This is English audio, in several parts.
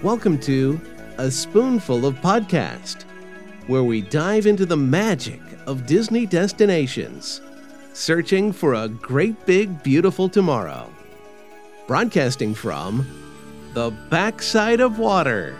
Welcome to A Spoonful of Podcast, where we dive into the magic of Disney destinations, searching for a great big beautiful tomorrow. Broadcasting from the backside of water.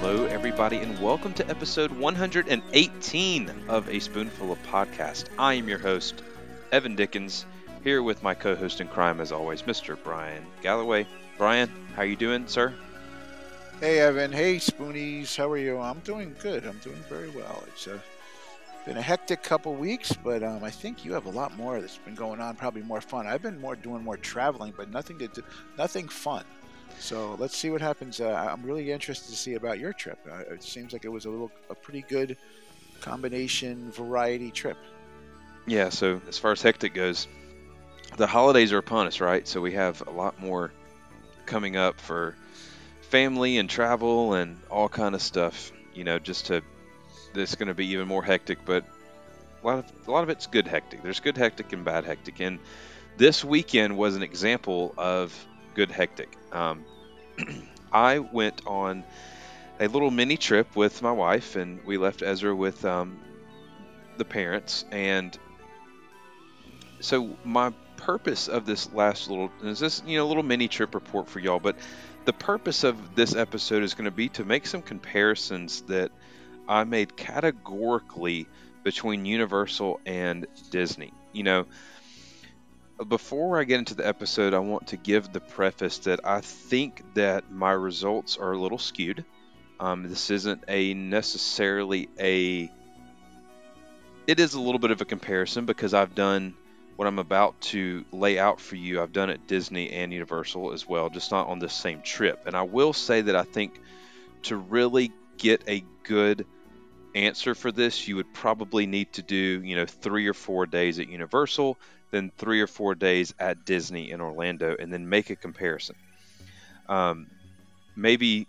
Hello, everybody, and welcome to episode 118 of A Spoonful of Podcast. I am your host, Evan Dickens, here with my co-host in crime, as always, Mr. Bryan Galloway. Bryan, how you doing, sir? Hey Evan, hey Spoonies, how are you? I'm doing good. I'm doing very well. It's uh, been a hectic couple weeks, but um, I think you have a lot more that's been going on. Probably more fun. I've been more doing more traveling, but nothing to do, nothing fun. So let's see what happens. Uh, I'm really interested to see about your trip. Uh, it seems like it was a little, a pretty good combination variety trip. Yeah. So as far as hectic goes, the holidays are upon us, right? So we have a lot more coming up for family and travel and all kind of stuff. You know, just to it's going to be even more hectic, but a lot of a lot of it's good hectic. There's good hectic and bad hectic, and this weekend was an example of good hectic. Um, I went on a little mini trip with my wife, and we left Ezra with um, the parents. And so my purpose of this last little is this you know little mini trip report for y'all, but the purpose of this episode is going to be to make some comparisons that I made categorically between Universal and Disney. You know, before I get into the episode, I want to give the preface that I think that my results are a little skewed. Um, this isn't a necessarily a. It is a little bit of a comparison because I've done what I'm about to lay out for you. I've done at Disney and Universal as well, just not on the same trip. And I will say that I think to really get a good answer for this, you would probably need to do, you know, three or four days at Universal, then three or four days at Disney in Orlando, and then make a comparison. Um, maybe,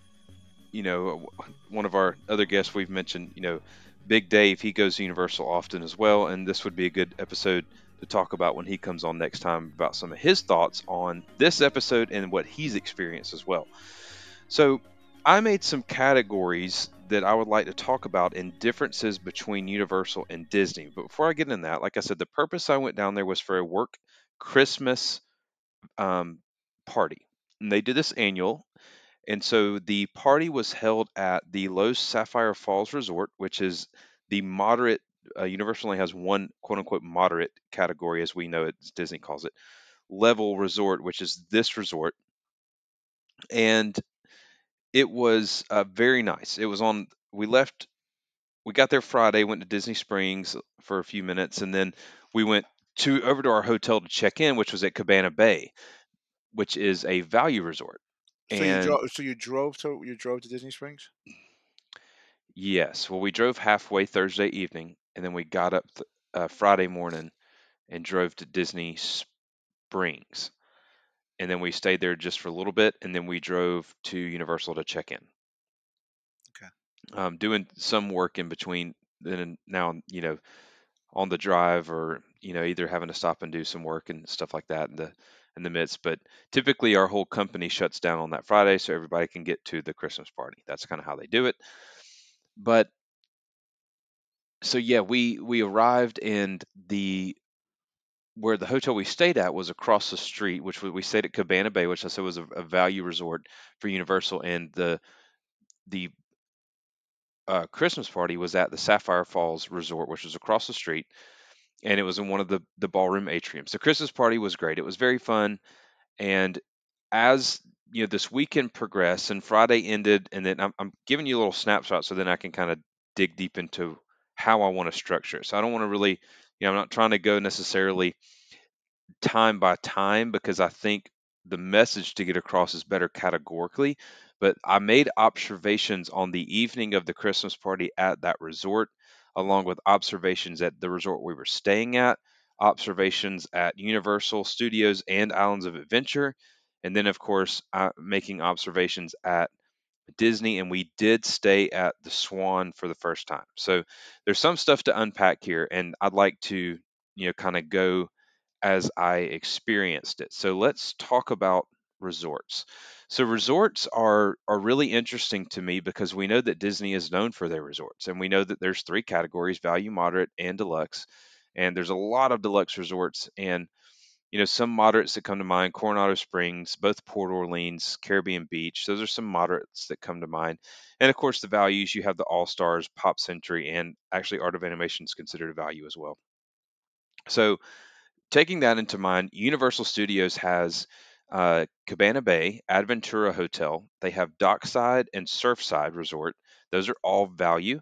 you know, one of our other guests we've mentioned, you know, Big Dave, he goes to Universal often as well, and this would be a good episode to talk about when he comes on next time about some of his thoughts on this episode and what he's experienced as well. So, I made some categories that I would like to talk about in differences between Universal and Disney. But before I get in that, like I said, the purpose I went down there was for a work Christmas um, party. And they did this annual. And so the party was held at the Loews Sapphire Falls Resort, which is the moderate, uh, Universal only has one quote unquote moderate category, as we know it, as Disney calls it, level resort, which is this resort. And it was uh, very nice. It was on. We left. We got there Friday. Went to Disney Springs for a few minutes, and then we went to over to our hotel to check in, which was at Cabana Bay, which is a value resort. So And you drove. So you drove to you drove to Disney Springs. yes, well, we drove halfway Thursday evening, and then we got up th- uh, Friday morning and drove to Disney Springs, and then we stayed there just for a little bit, and then we drove to Universal to check in. Okay. um, doing some work in between then and now you know on the drive or you know either having to stop and do some work and stuff like that in the in the midst but typically our whole company shuts down on that friday so everybody can get to the christmas party that's kind of how they do it but so yeah we we arrived and the where the hotel we stayed at was across the street which we we stayed at cabana bay which i said was a, a value resort for universal and the the uh, Christmas party was at the Sapphire Falls Resort, which was across the street, and it was in one of the the ballroom atriums. The Christmas party was great. It was very fun, and as you know, this weekend progressed and Friday ended, and then I'm, I'm giving you a little snapshot so then I can kind of dig deep into how I want to structure it. So I don't want to really, you know, I'm not trying to go necessarily time by time because I think the message to get across is better categorically. But I made observations on the evening of the Christmas party at that resort, along with observations at the resort we were staying at, observations at Universal Studios and Islands of Adventure, and then, of course, uh, making observations at Disney. And we did stay at the Swan for the first time. So there's some stuff to unpack here, and I'd like to, you know, kind of go as I experienced it. So let's talk about resorts. So resorts are are really interesting to me because we know that Disney is known for their resorts and we know that there's three categories, value, moderate, and deluxe. And there's a lot of deluxe resorts and you know some moderates that come to mind coronado springs both port orleans caribbean beach those are some moderates that come to mind and of course the values you have the all stars pop century and actually art of animation is considered a value as well so taking that into mind, Universal Studios has uh, Cabana Bay, Aventura Hotel. They have Dockside and Surfside Resort. Those are all value.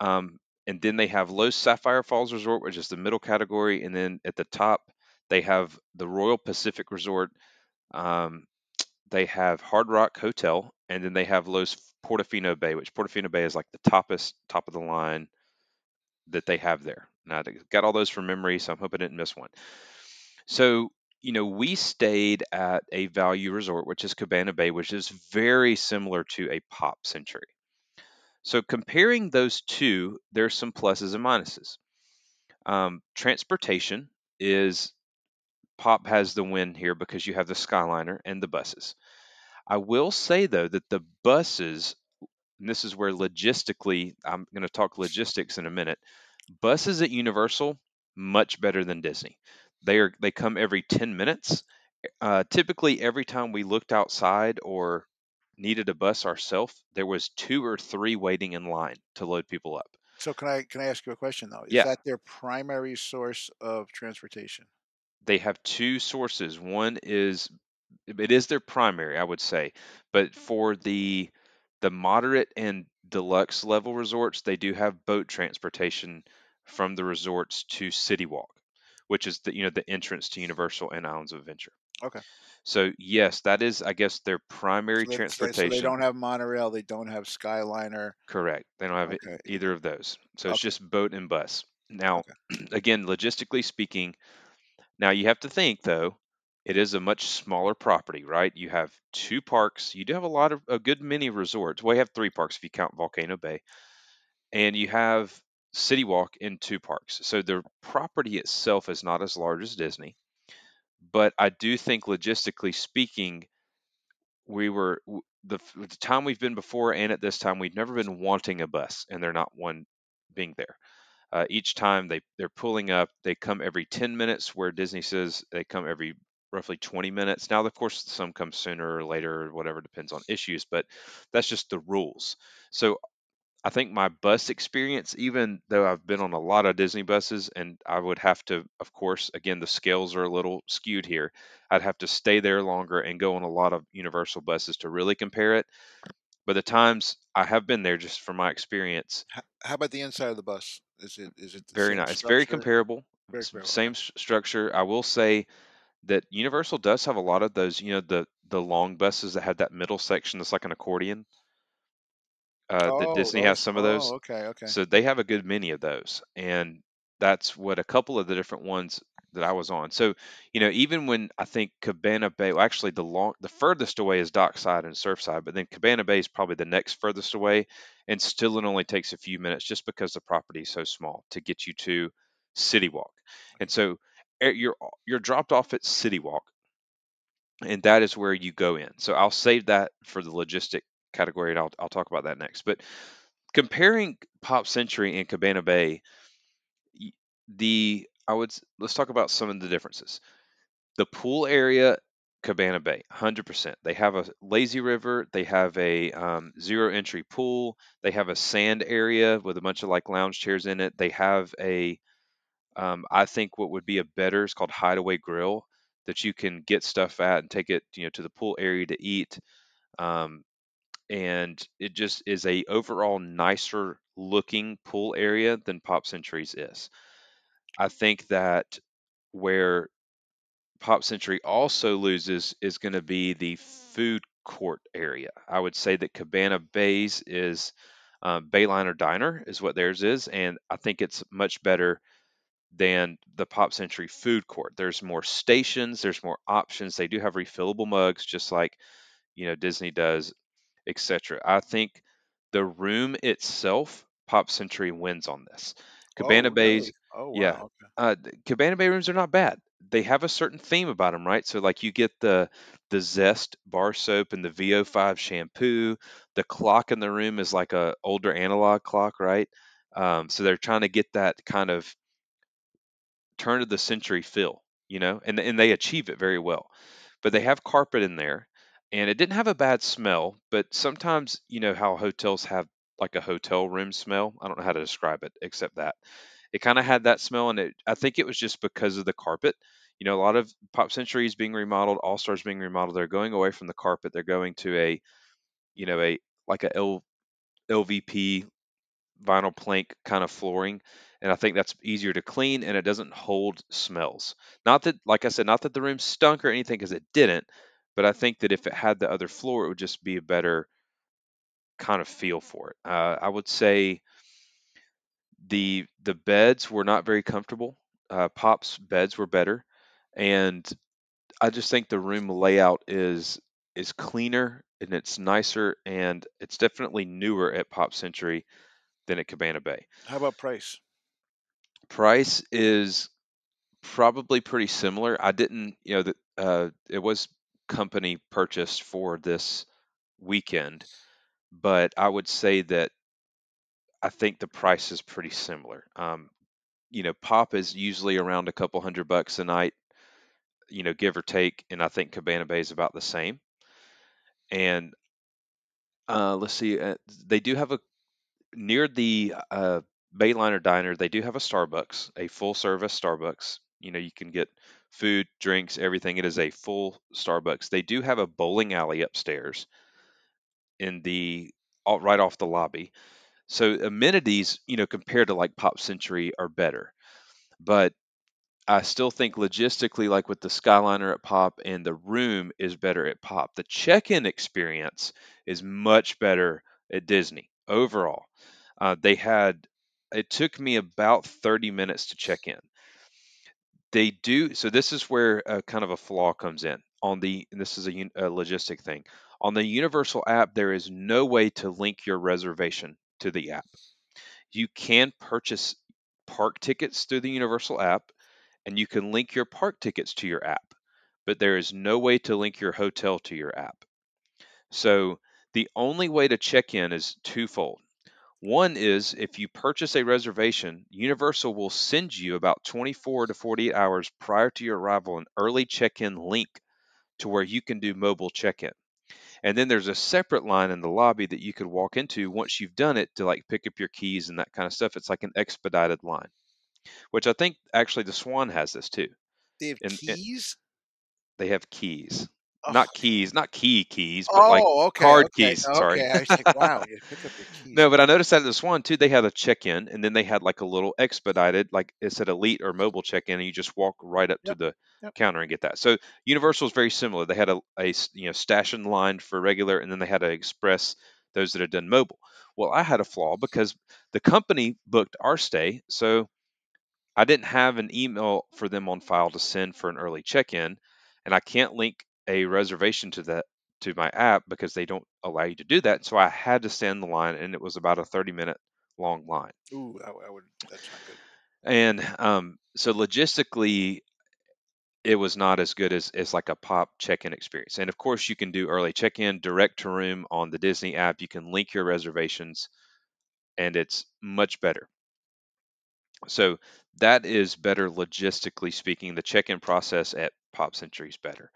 Um, and then they have Loews Sapphire Falls Resort, which is the middle category. And then at the top, they have the Royal Pacific Resort. Um, they have Hard Rock Hotel, and then they have Loews Portofino Bay, which Portofino Bay is like the toppest, top of the line that they have there. Now, I got all those from memory, so I'm hoping I didn't miss one. So, you know, we stayed at a value resort, which is Cabana Bay, which is very similar to a pop century. So, comparing those two, there's some pluses and minuses. Um, transportation is pop has the win here because you have the Skyliner and the buses. I will say though that the buses, and this is where logistically, I'm going to talk logistics in a minute. Buses at Universal much better than Disney. They are they come every 10 minutes. Uh, typically, every time we looked outside or needed a bus ourselves, there was two or three waiting in line to load people up. So can I can I ask you a question though? Is Yeah. that their primary source of transportation? They have two sources. One is it is their primary, I would say, but for the the moderate and deluxe level resorts, they do have boat transportation from the resorts to City Walk, which is the you know the entrance to Universal and Islands of Adventure. Okay. So yes, that is I guess their primary So they, transportation. so they don't have monorail. They don't have Skyliner. Correct. They don't have Okay. either of those. So it's just boat and bus. Now, again, logistically speaking, now you have to think though, it is a much smaller property, right? You have two parks. You do have a lot of a good many resorts. Well, you have three parks if you count Volcano Bay, and you have City Walk in two parks. So the property itself is not as large as Disney, but I do think logistically speaking, we were the, the time we've been before and at this time we've never been wanting a bus, and they're not one being there. Uh, each time they they're pulling up, they come every 10 minutes, where Disney says they come every roughly 20 minutes. Now, of course, some come sooner or later, or whatever depends on issues, but that's just the rules. So I think my bus experience, even though I've been on a lot of Disney buses, and I would have to, of course, again, the scales are a little skewed here. I'd have to stay there longer and go on a lot of Universal buses to really compare it. But the times I have been there, just from my experience, How about the inside of the bus? Is it is it the very nice. It's very comparable. Very comparable, Same structure. I will say that Universal does have a lot of those. You know, the the long buses that have that middle section that's like an accordion. Uh, that Oh, Disney has some of those. Oh, okay, okay. So they have a good many of those, and that's what a couple of the different ones that I was on. So you know, even when I think Cabana Bay, well, actually the long, the furthest away is Dockside and Surfside, but then Cabana Bay is probably the next furthest away, and still it only takes a few minutes just because the property is so small to get you to City Walk, and so eh, you're you're dropped off at City Walk, and that is where you go in. So I'll save that for the logistic category, and I'll I'll talk about that next, but comparing Pop Century and Cabana Bay, the I would let's talk about some of the differences. The pool area, Cabana Bay, 100%. They have a lazy river. They have a um, zero entry pool. They have a sand area with a bunch of like lounge chairs in it. They have a, um, I think what would be a better, it's called Hideaway Grill that you can get stuff at and take it, you know, to the pool area to eat. Um, and it just is a overall nicer looking pool area than Pop Centuries is. I think that where Pop Century also loses is going to be the food court area. I would say that Cabana Bays is uh, Bayliner Diner is what theirs is, and I think it's much better than the Pop Century food court. There's more stations, there's more options. They do have refillable mugs, just like you know Disney does, etc. I think the room itself, Pop Century wins on this. Cabana Oh, Bays, Oh, yeah. Okay. uh, Cabana Bay rooms are not bad. They have a certain theme about them, right? So like you get the the Zest bar soap and the VO5 shampoo. The clock in the room is like a older analog clock, right? Um, so they're trying to get that kind of turn of the century feel, you know, and and they achieve it very well. But they have carpet in there, and it didn't have a bad smell. But sometimes, you know, how hotels have like a hotel room smell. I don't know how to describe it except that it kind of had that smell, and it. I think it was just because of the carpet. You know, a lot of Pop Centuries being remodeled, All Stars being remodeled. They're going away from the carpet. They're going to a, you know, a like a L, LVP vinyl plank kind of flooring and i think that's easier to clean and it doesn't hold smells not that like i said not that the room stunk or anything because it didn't but i think that if it had the other floor it would just be a better kind of feel for it uh, i would say the the beds were not very comfortable uh, pop's beds were better and i just think the room layout is is cleaner and it's nicer and it's definitely newer at pop century than at cabana bay How about price? Price is probably pretty similar. I didn't, you know, that uh, it was company purchased for this weekend, but I would say that I think the price is pretty similar. Um, you know, pop is usually around a couple hundred bucks a night, you know, give or take, and I think Cabana Bay is about the same. And uh, let's see, uh, they do have a near the uh, Bayliner Diner, they do have a Starbucks, a full service Starbucks. You know, you can get food, drinks, everything. It is a full Starbucks. They do have a bowling alley upstairs in the right off the lobby. So amenities, you know, compared to like Pop Century are better. But I still think logistically, like with the Skyliner at Pop and the room is better at Pop. The check-in experience is much better at Disney overall. Uh, they had it took me about 30 minutes to check in. They do so. This is where kind of a flaw comes in on the. And this is a, a logistic thing on the Universal app. There is no way to link your reservation to the app. You can purchase park tickets through the Universal app, and you can link your park tickets to your app, but there is no way to link your hotel to your app. So the only way to check in is twofold. One is if you purchase a reservation, Universal will send you about 24 to 48 hours prior to your arrival an early check in link to where you can do mobile check in. And then there's a separate line in the lobby that you could walk into once you've done it to like pick up your keys and that kind of stuff. It's like an expedited line, which I think actually the Swan has this too. They have keys. they have keys, Oh, not keys, not key keys, but like oh, okay, card okay, keys. Sorry. okay. I was like, wow, you pick up your keys. No, but I noticed that at the Swan too, they had a check-in, and then they had like a little expedited, like it said elite or mobile check-in, and you just walk right up Yep, to the yep. counter and get that. So Universal is very similar. They had a you know station line for regular, and then they had an express those that had done mobile. Well, I had a flaw because the company booked our stay, so I didn't have an email for them on file to send for an early check-in, and I can't link a reservation to that to my app because they don't allow you to do that. So I had to stand the line, and it was about a 30 minute long line. Ooh, I, I would. That's not good. And um, so logistically, it was not as good as, as like a pop check-in experience. And of course, you can do early check-in, direct to room on the Disney app. You can link your reservations, and it's much better. So that is better logistically speaking. The check-in process at Pop Century is better.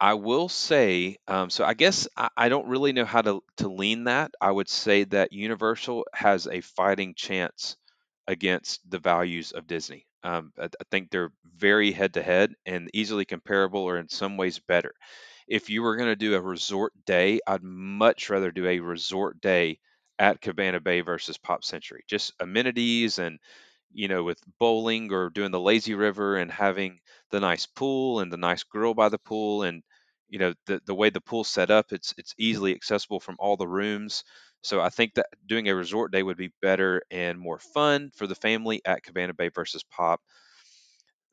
I will say, um, so I guess I, I don't really know how to to lean that. I would say that Universal has a fighting chance against the values of Disney. Um, I, I think they're very head to head and easily comparable, or in some ways better. If you were going to do a resort day, I'd much rather do a resort day at Cabana Bay versus Pop Century. Just amenities and you know, with bowling or doing the lazy river and having the nice pool and the nice grill by the pool and you know the the way the pool's set up, it's it's easily accessible from all the rooms. So I think that doing a resort day would be better and more fun for the family at Cabana Bay versus Pop.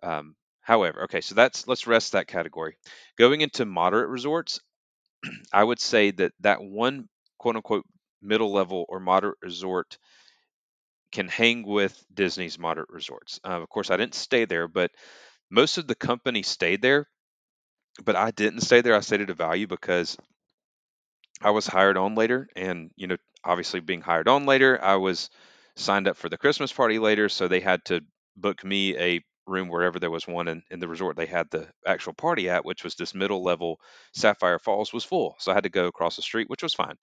Um, however, okay, so that's let's rest that category. Going into moderate resorts, I would say that that one quote unquote middle level or moderate resort can hang with Disney's moderate resorts. Uh, of course, I didn't stay there, but most of the company stayed there. But I didn't stay there. I stayed at a value because I was hired on later, and you know, obviously being hired on later, I was signed up for the Christmas party later, so they had to book me a room wherever there was one in, in the resort they had the actual party at, which was this middle level Sapphire Falls was full, so I had to go across the street, which was fine.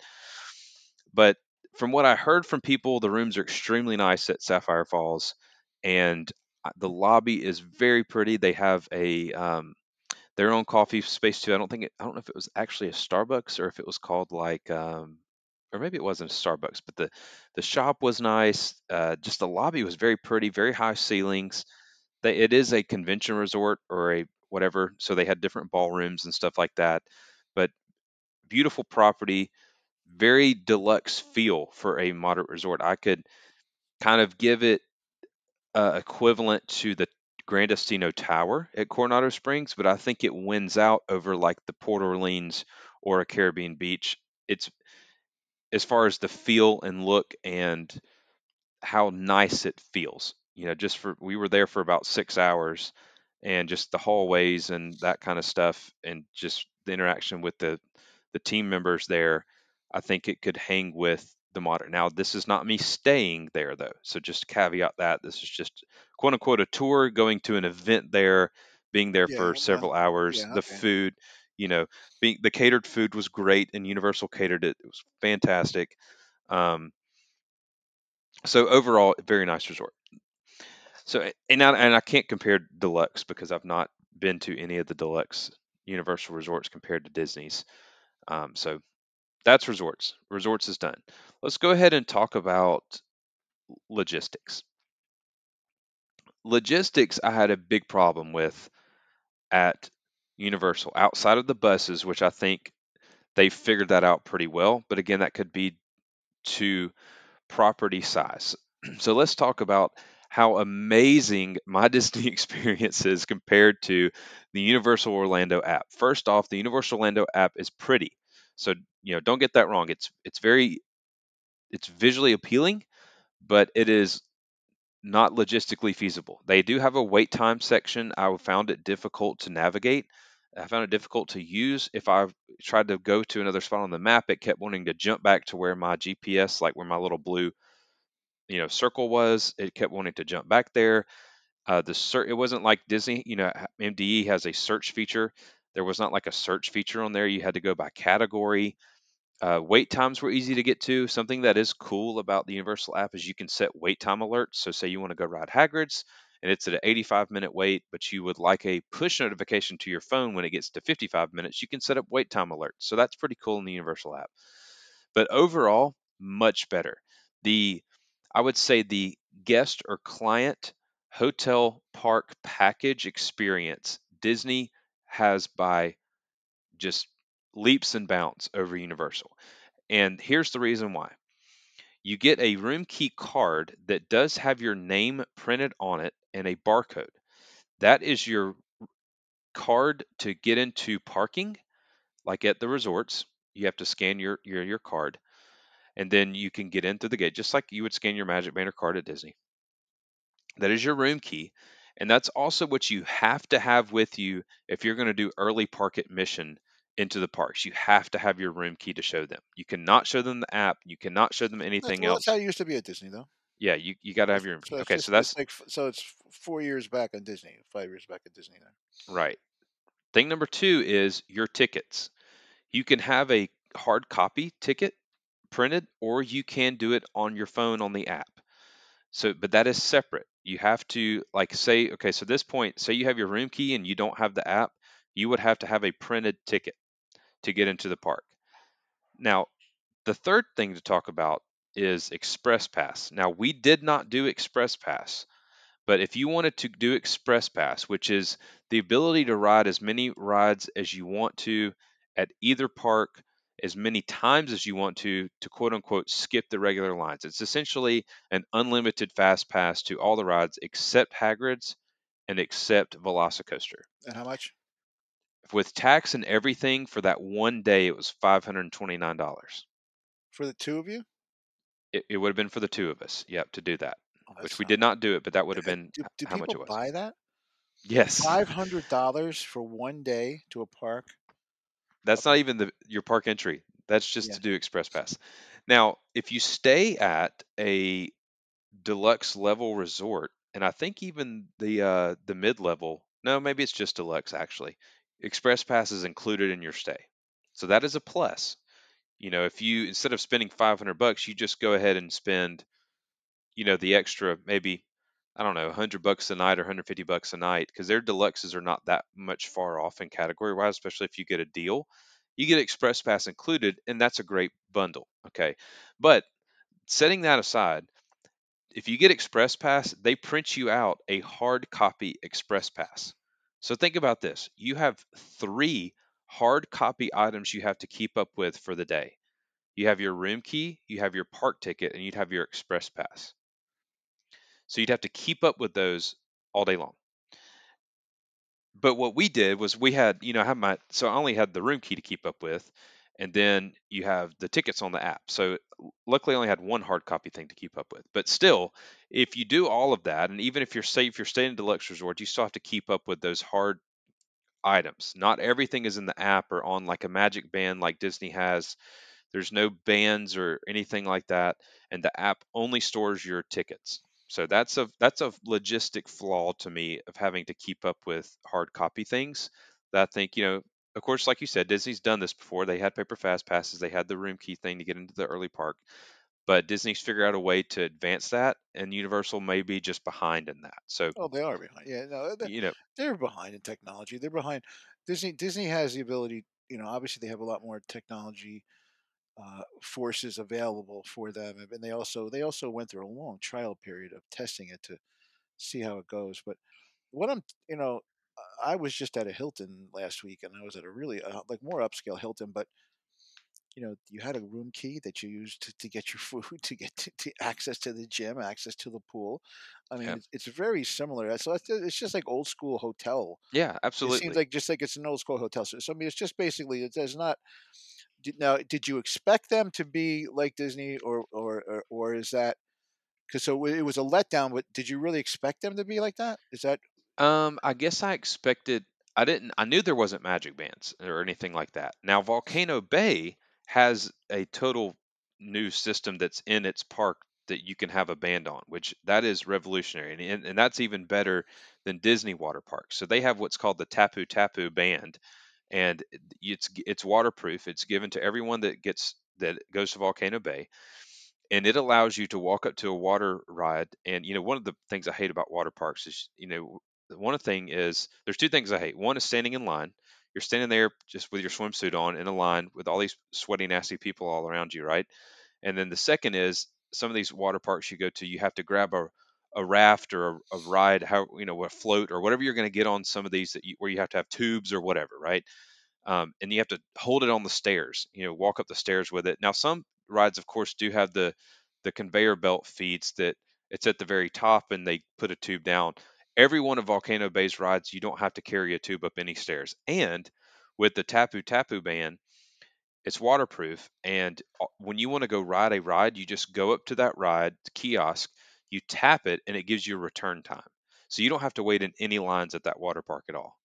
But from what I heard from people, the rooms are extremely nice at Sapphire Falls, and uh, the lobby is very pretty. They have a um, their own coffee space too. I don't think it, I don't know if it was actually a Starbucks or if it was called like um, or maybe it wasn't a Starbucks, but the the shop was nice. Uh, just the lobby was very pretty, very high ceilings. They, it is a convention resort or a whatever, so they had different ballrooms and stuff like that. But beautiful property, very deluxe feel for a moderate resort. I could kind of give it uh, equivalent to the Gran Destino Tower at Coronado Springs, but I think it wins out over like the Port Orleans or a Caribbean beach. It's as far as the feel and look and how nice it feels. You know, just for we were there for about six hours, and just the hallways and that kind of stuff, and just the interaction with the the team members there. I think it could hang with the modern. Now, this is not me staying there though, so just caveat that this is just quote unquote a tour, going to an event there, being there Yeah, for several hours. yeah, The okay. food, you know, being the catered food was great, and Universal catered it. It was fantastic. Um, so overall, very nice resort. So and I, and I can't compare deluxe because I've not been to any of the deluxe Universal resorts compared to Disney's. Um, so that's resorts. Resorts is done. Let's go ahead and talk about logistics. Logistics, I had a big problem with at Universal outside of the buses, which I think they figured that out pretty well. But again, that could be to property size. So let's talk about how amazing my Disney experience is compared to the Universal Orlando app. First off, the Universal Orlando app is pretty. So, you know, don't get that wrong. It's it's very it's visually appealing, but it is not logistically feasible. They do have a wait time section. I found it difficult to navigate. I found it difficult to use. If I tried to go to another spot on the map, it kept wanting to jump back to where my GPS, like where my little blue, you know, circle was. It kept wanting to jump back there. Uh, the it wasn't like Disney. You know, MDE has a search feature. There was not like a search feature on there. You had to go by category. Uh, wait times were easy to get to. Something that is cool about the Universal app is you can set wait time alerts. So, say you want to go ride Hagrid's and it's at an 85 minute wait, but you would like a push notification to your phone when it gets to 55 minutes, you can set up wait time alerts. So, that's pretty cool in the Universal app. But overall, much better. The I would say the guest or client hotel park package experience Disney has by just leaps and bounds over Universal. And here's the reason why. You get a room key card that does have your name printed on it and a barcode. That is your card to get into parking, like at the resorts. You have to scan your your, your card, and then you can get in through the gate, just like you would scan your Magic Banner card at Disney. That is your room key. And that's also what you have to have with you if you're going to do early park admission into the parks. You have to have your room key to show them. You cannot show them the app. You cannot show them That's, anything well, else. that's how it used to be at Disney, though. Yeah, you, you got to have your room. So Okay, just, so that's it's like so it's four years back on Disney, five years back at Disney. Then right. Thing number two is your tickets. You can have a hard copy ticket printed, or you can do it on your phone on the app. So, but that is separate. You have to like say, okay, so this point, say you have your room key and you don't have the app, you would have to have a printed ticket to get into the park. Now, the third thing to talk about is Express Pass. Now, we did not do Express Pass. But if you wanted to do Express Pass, which is the ability to ride as many rides as you want to at either park as many times as you want to to quote unquote skip the regular lines. It's essentially an unlimited fast pass to all the rides except Hagrid's and except Velocicoaster. And how much? With tax and everything for that one day, it was five hundred and twenty nine dollars. For the two of you? It, it would have been for the two of us. Yep, to do that. Oh, Which we not- did not do it, but that would have been Do, do how much it people was. buy that? Yes. Five hundred dollars for one day to a park. That's not even the your park entry. That's just Yeah. to do Express Pass. Now, if you stay at a deluxe level resort, and I think even the uh, the mid level, no, maybe it's just deluxe actually. Express Pass is included in your stay, so that is a plus. You know, if you instead of spending 500 bucks, you just go ahead and spend, you know, the extra maybe I don't know, 100 bucks a night or 150 bucks a night because their deluxes are not that much far off in category wise, especially if you get a deal. You get Express Pass included, and that's a great bundle. Okay. But setting that aside, if you get Express Pass, they print you out a hard copy Express Pass. So think about this you have three hard copy items you have to keep up with for the day. You have your room key, you have your park ticket, and you'd have your Express Pass. So you'd have to keep up with those all day long. But what we did was we had, you know, I have my so I only had the room key to keep up with, and then you have the tickets on the app. So luckily I only had one hard copy thing to keep up with. But still, if you do all of that, and even if you're say if you're staying in deluxe resort, you still have to keep up with those hard items. Not everything is in the app or on like a magic band like Disney has. There's no bands or anything like that, and the app only stores your tickets. So that's a that's a logistic flaw to me of having to keep up with hard copy things. That I think you know, of course, like you said, Disney's done this before. They had paper fast passes, they had the room key thing to get into the early park, but Disney's figured out a way to advance that, and Universal may be just behind in that. So Oh, they are behind. Yeah, no, you know, they're behind in technology. They're behind. Disney Disney has the ability. You know, obviously they have a lot more technology uh, forces available for them, and they also they also went through a long trial period of testing it to see how it goes. But what I'm, you know, I was just at a Hilton last week, and I was at a really uh, like more upscale Hilton, but you know, you had a room key that you used to, to get your food, to get to, to access to the gym, access to the pool. I mean, Yeah. it's, it's very similar. So it's, it's just like old school hotel yeah, absolutely. it seems like just like it's an old school hotel. So, so I mean, it's just basically it does not. Did, now, did you expect them to be like Disney, or or or, or is that because so it was a letdown? But did you really expect them to be like that? Is that Um, I guess I expected. I didn't. I knew there wasn't magic bands or anything like that. Now, Volcano Bay has a total new system that's in its park that you can have a band on, which that is revolutionary, and and, and that's even better than Disney water parks. So they have what's called the Tapu Tapu band, and it's it's waterproof. It's given to everyone that gets that goes to Volcano Bay and it allows you to walk up to a water ride and you know one of the things i hate about water parks is you know one thing is there's two things i hate one is standing in line you're standing there just with your swimsuit on in a line with all these sweaty nasty people all around you right and then the second is some of these water parks you go to you have to grab a a raft or a, a ride how you know a float or whatever you're going to get on some of these that you, where you have to have tubes or whatever right? Um, and you have to hold it on the stairs you know walk up the stairs with it. Now some rides of course do have the the conveyor belt feeds that it's at the very top and they put a tube down. Every one of volcano bay's rides you don't have to carry a tube up any stairs. And with the tapu tapu band it's waterproof. And uh, when you want to go ride a ride you just go up to that ride kiosk you tap it and it gives you a return time. So you don't have to wait in any lines at that water park at all.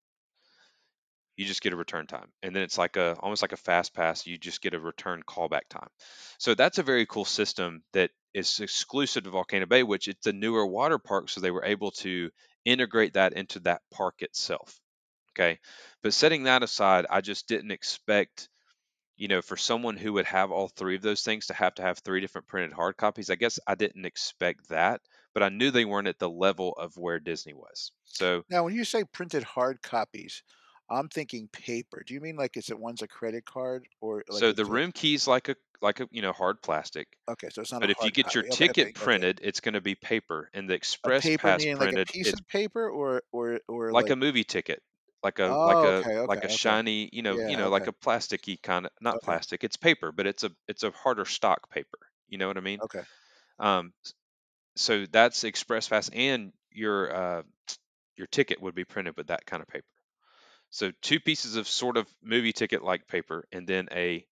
You just get a return time and then it's like a almost like a fast pass you just get a return callback time. So that's a very cool system that is exclusive to volcano bay which it's a newer water park so they were able to integrate that into that park itself okay? But setting that aside i just didn't expect you know for someone who would have all three of those things to have to have three different printed hard copies i guess i didn't expect that but i knew they weren't at the level of where disney was so now when you say printed hard copies? I'm thinking paper. Do you mean like is it one's a credit card or like So the room key's like a like a you know hard plastic, okay, so it's not a but if you get your copy. Okay, ticket okay, okay. printed, it's going to be paper, and the Express Pass meaning like a printed, piece it's of paper or or or like like a movie ticket, like a like oh a okay, okay, like a okay. shiny, you know, you Yeah, know, like a plasticky kind of not plastic. It's paper, but it's a it's a harder stock paper. You know what I mean? Okay. Um, so that's Express Pass, and your uh your ticket would be printed with that kind of paper. So two pieces of sort of movie ticket like paper, and then a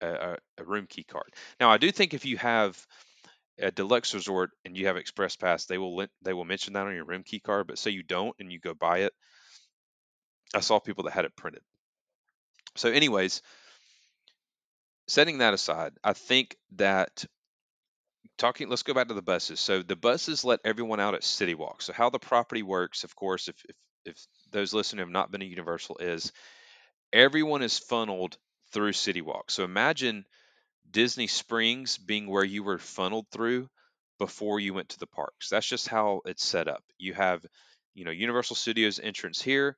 a, a room key card. Now, I do think if you have a deluxe resort and you have Express Pass, they will they will mention that on your room key card. But say you don't and you go buy it, I saw people that had it printed. So, anyways, setting that aside, I think that talking. Let's go back to the buses. So the buses let everyone out at City Walk. So how the property works, of course, if if, if those listening have not been to Universal, is everyone is funneled through City Walk. So imagine Disney Springs being where you were funneled through before you went to the parks. That's just how it's set up. You have, you know, Universal Studios entrance here.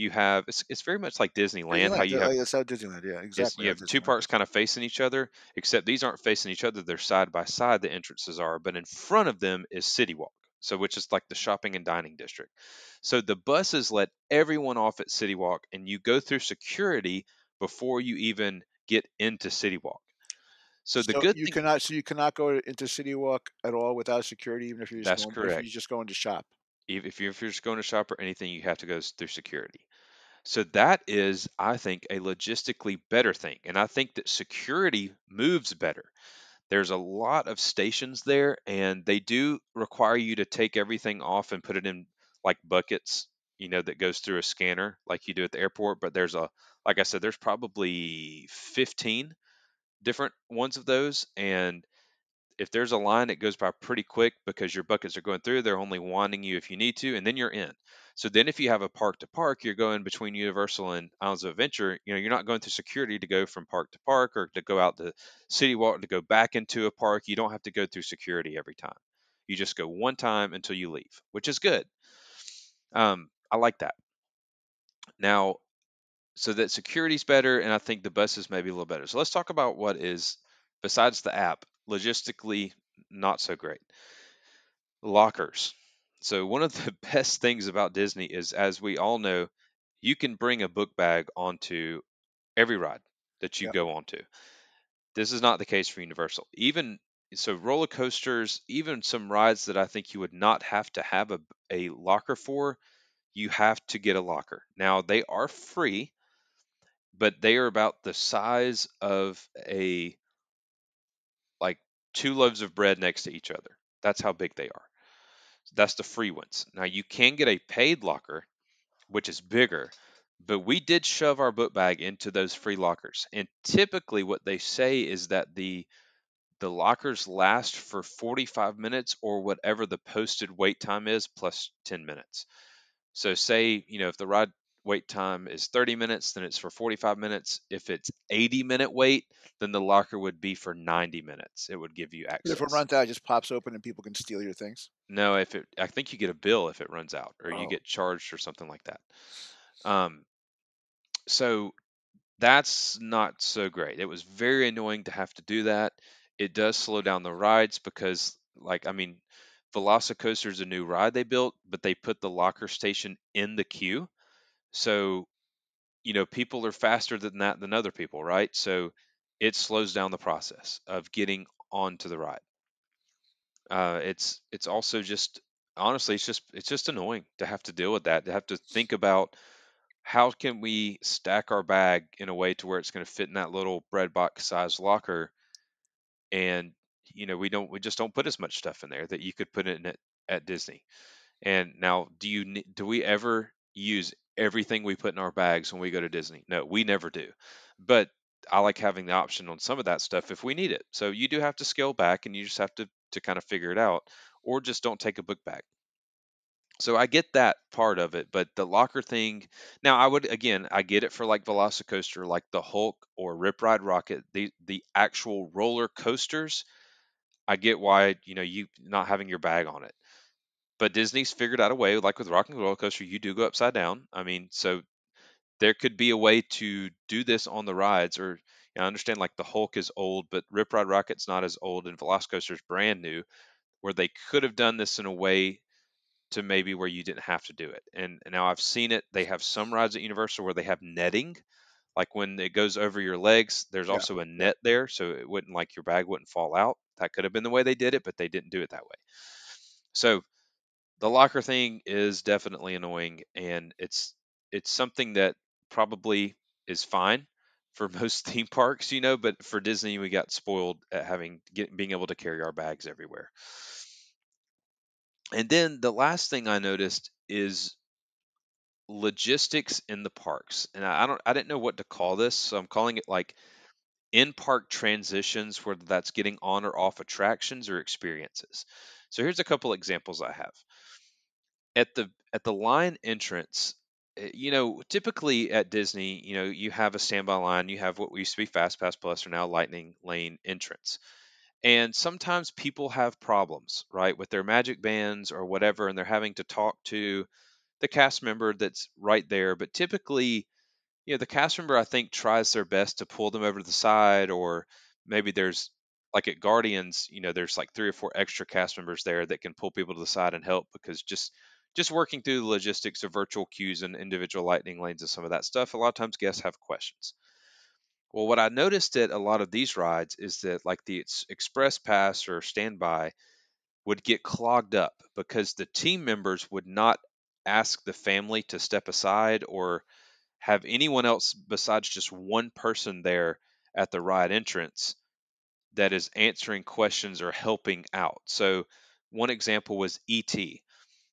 You have it's, it's very much like Disneyland, how you have oh, That's how Disneyland. Yeah, exactly. you have two Disneyland parks kind of facing each other, except these aren't facing each other. They're side by side. The entrances are, but in front of them is City Walk. So which is like the shopping and dining district. So the buses let everyone off at City Walk, and you go through security before you even get into City Walk. So the So good you thing cannot. So you cannot go into City Walk at all without security, even if you're just that's going. If correct. you're just going to shop. If you're, if you're just going to shop or anything, you have to go through security. So that is, I think, a logistically better thing. And I think that security moves better. There's a lot of stations there, and they do require you to take everything off and put it in like buckets, you know, that goes through a scanner like you do at the airport. But there's a, like I said, there's probably 15 different ones of those. And if there's a line, it goes by pretty quick because your buckets are going through. They're only wanting you if you need to, and then you're in. So then, if you have a park to park, you're going between Universal and Islands of Adventure. You know, you're not going through security to go from park to park or to go out to City Walk to go back into a park. You don't have to go through security every time. You just go one time until you leave, which is good. Um, I like that. Now, so that security's better, and I think the buses may be a little better. So let's talk about what is besides the app logistically not so great. Lockers. So one of the best things about Disney is, as we all know, you can bring a book bag onto every ride that you Yep. go onto. This is not the case for Universal. Even so, roller coasters, even some rides that I think you would not have to have a, a locker for, you have to get a locker. Now they are free, but they are about the size of a two loaves of bread next to each other. That's how big they are. That's the free ones. Now you can get a paid locker, which is bigger, but we did shove our book bag into those free lockers. And typically what they say is that the the lockers last for 45 minutes or whatever the posted wait time is plus 10 minutes. So say, you know, if the ride wait time is 30 minutes, then it's for 45 minutes. If it's 80 minute wait, then the locker would be for 90 minutes. It would give you But if it runs out, it just pops open and people can steal your things. No, if it, I think you get a bill if it runs out, or you Oh. get charged or something like that. Um, so that's not so great. It was very annoying to have to do that. It does slow down the rides because, like, I mean, Velocicoaster is a new ride they built, but they put the locker station in the queue. So, you know, people are faster than that than other people, right? So it slows down the process of getting onto the ride. Uh, it's it's also just honestly, it's just it's just annoying to have to deal with that. To have to think about how can we stack our bag in a way to where it's going to fit in that little bread box size locker, and you know we don't we just don't put as much stuff in there that you could put in at, at Disney. And now, do you do we ever use everything we put in our bags when we go to Disney? No, we never do. But I like having the option on some of that stuff if we need it. So you do have to scale back, and you just have to to kind of figure it out, or just don't take a book bag. So I get that part of it, but the locker thing. Now I would again, I get it for like Velocicoaster, like the Hulk or Rip Ride Rockit, the the actual roller coasters. I get why you know you not having your bag on it but Disney's figured out a way, like with Rock and Roller Coaster, you do go upside down. I mean, so there could be a way to do this on the rides or you know, I understand like the Hulk is old, but Rip Ride Rockit's not as old and Velocicoaster's brand new, where they could have done this in a way to maybe where you didn't have to do it. And, and now I've seen it. They have some rides at Universal where they have netting, like when it goes over your legs. There's Yeah. also a net there, so it wouldn't like your bag wouldn't fall out. That could have been the way they did it, but they didn't do it that way. So the locker thing is definitely annoying, and it's it's something that probably is fine for most theme parks, you know, but for Disney we got spoiled at having get, being able to carry our bags everywhere. And then the last thing I noticed is logistics in the parks. And I I don't I didn't know what to call this, so I'm calling it like in-park transitions, whether that's getting on or off attractions or experiences. So here's a couple examples I have. At the at the line entrance, eh, you know, typically at Disney, you know, you have a standby line, you have what used to be Fast Pass Plus or now Lightning Lane entrance. And sometimes people have problems, right, with their magic bands or whatever, and they're having to talk to the cast member that's right there. But typically, you know, the cast member I think tries their best to pull them over to the side, or maybe there's like at Guardians, you know, there's like three or four extra cast members there that can pull people to the side and help because just just working through the logistics of virtual queues and individual lightning lanes and some of that stuff, a lot of times guests have questions. Well, what I noticed at a lot of these rides is that like the express pass or standby would get clogged up because the team members would not ask the family to step aside or have anyone else besides just one person there at the ride entrance that is answering questions or helping out. So, one example was ET.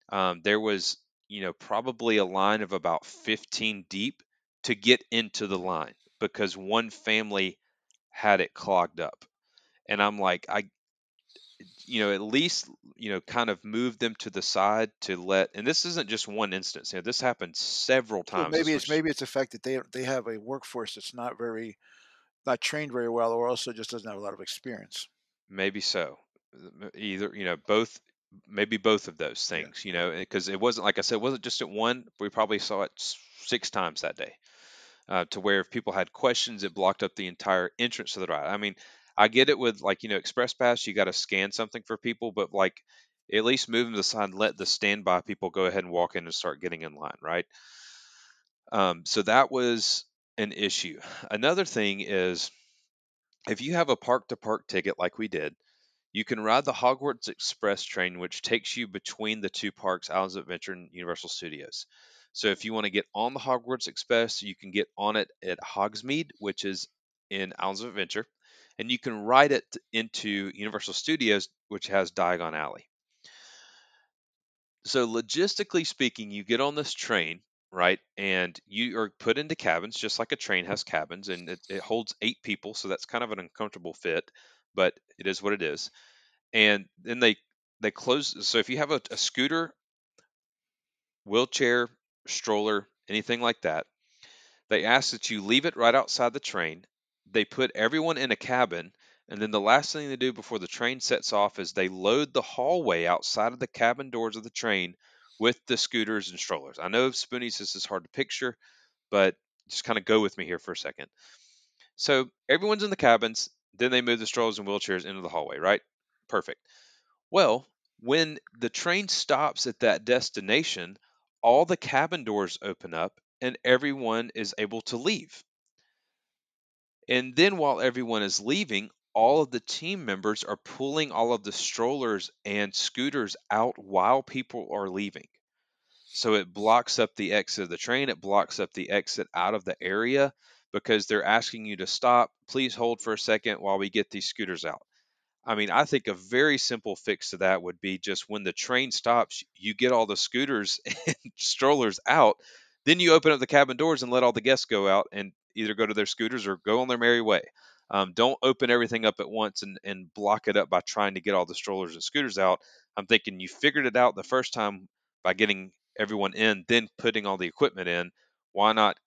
Um, there was, you know, probably a line of about 15 deep to get into the line because one family had it clogged up. And I'm like, I, you know, at least, you know, kind of move them to the side to let, and this isn't just one instance. You know, this happened several Well, times. maybe it's maybe it's the fact that they they have a workforce that's not very not trained very well, or also just doesn't have a lot of experience. Maybe so. Either, you know, both, maybe both of those things, you know, because it wasn't, like I said, it wasn't just at one. We probably saw it s- six times that day uh, to where if people had questions, it blocked up the entire entrance to the ride. I mean, I get it with like, you know, Express Pass, you got to scan something for people, but like at least move them to the side and let the standby people go ahead and walk in and start getting in line, right? Um, so that was an issue. Another thing is if you have a park to park ticket like we did, you can ride the Hogwarts Express train, which takes you between the two parks, Islands of Adventure and Universal Studios. So if you want to get on the Hogwarts Express, you can get on it at Hogsmeade, which is in Islands of Adventure, and you can ride it into Universal Studios, which has Diagon Alley. So logistically speaking, you get on this train, right, and you are put into cabins, just like a train has cabins, and it, it holds eight people, so that's kind of an uncomfortable fit, but it is what it is. And then they they close. So if you have a, a scooter, wheelchair, stroller, anything like that, they ask that you leave it right outside the train. They put everyone in a cabin, and then the last thing they do before the train sets off is they load the hallway outside of the cabin doors of the train with the scooters and strollers. I know Spoonies this is hard to picture, but just kind of go with me here for a second. So everyone's in the cabins, then they move the strollers and wheelchairs into the hallway, right? Perfect. Well, when the train stops at that destination, all the cabin doors open up and everyone is able to leave. And then while everyone is leaving, all of the team members are pulling all of the strollers and scooters out while people are leaving. So it blocks up the exit of the train, it blocks up the exit out of the area because they're asking you to stop. Please hold for a second while we get these scooters out. I mean, I think a very simple fix to that would be just when the train stops, you get all the scooters and strollers out. Then you open up the cabin doors and let all the guests go out and either go to their scooters or go on their merry way. Um, don't open everything up at once and, and block it up by trying to get all the strollers and scooters out. I'm thinking you figured it out the first time by getting everyone in, then putting all the equipment in. Why not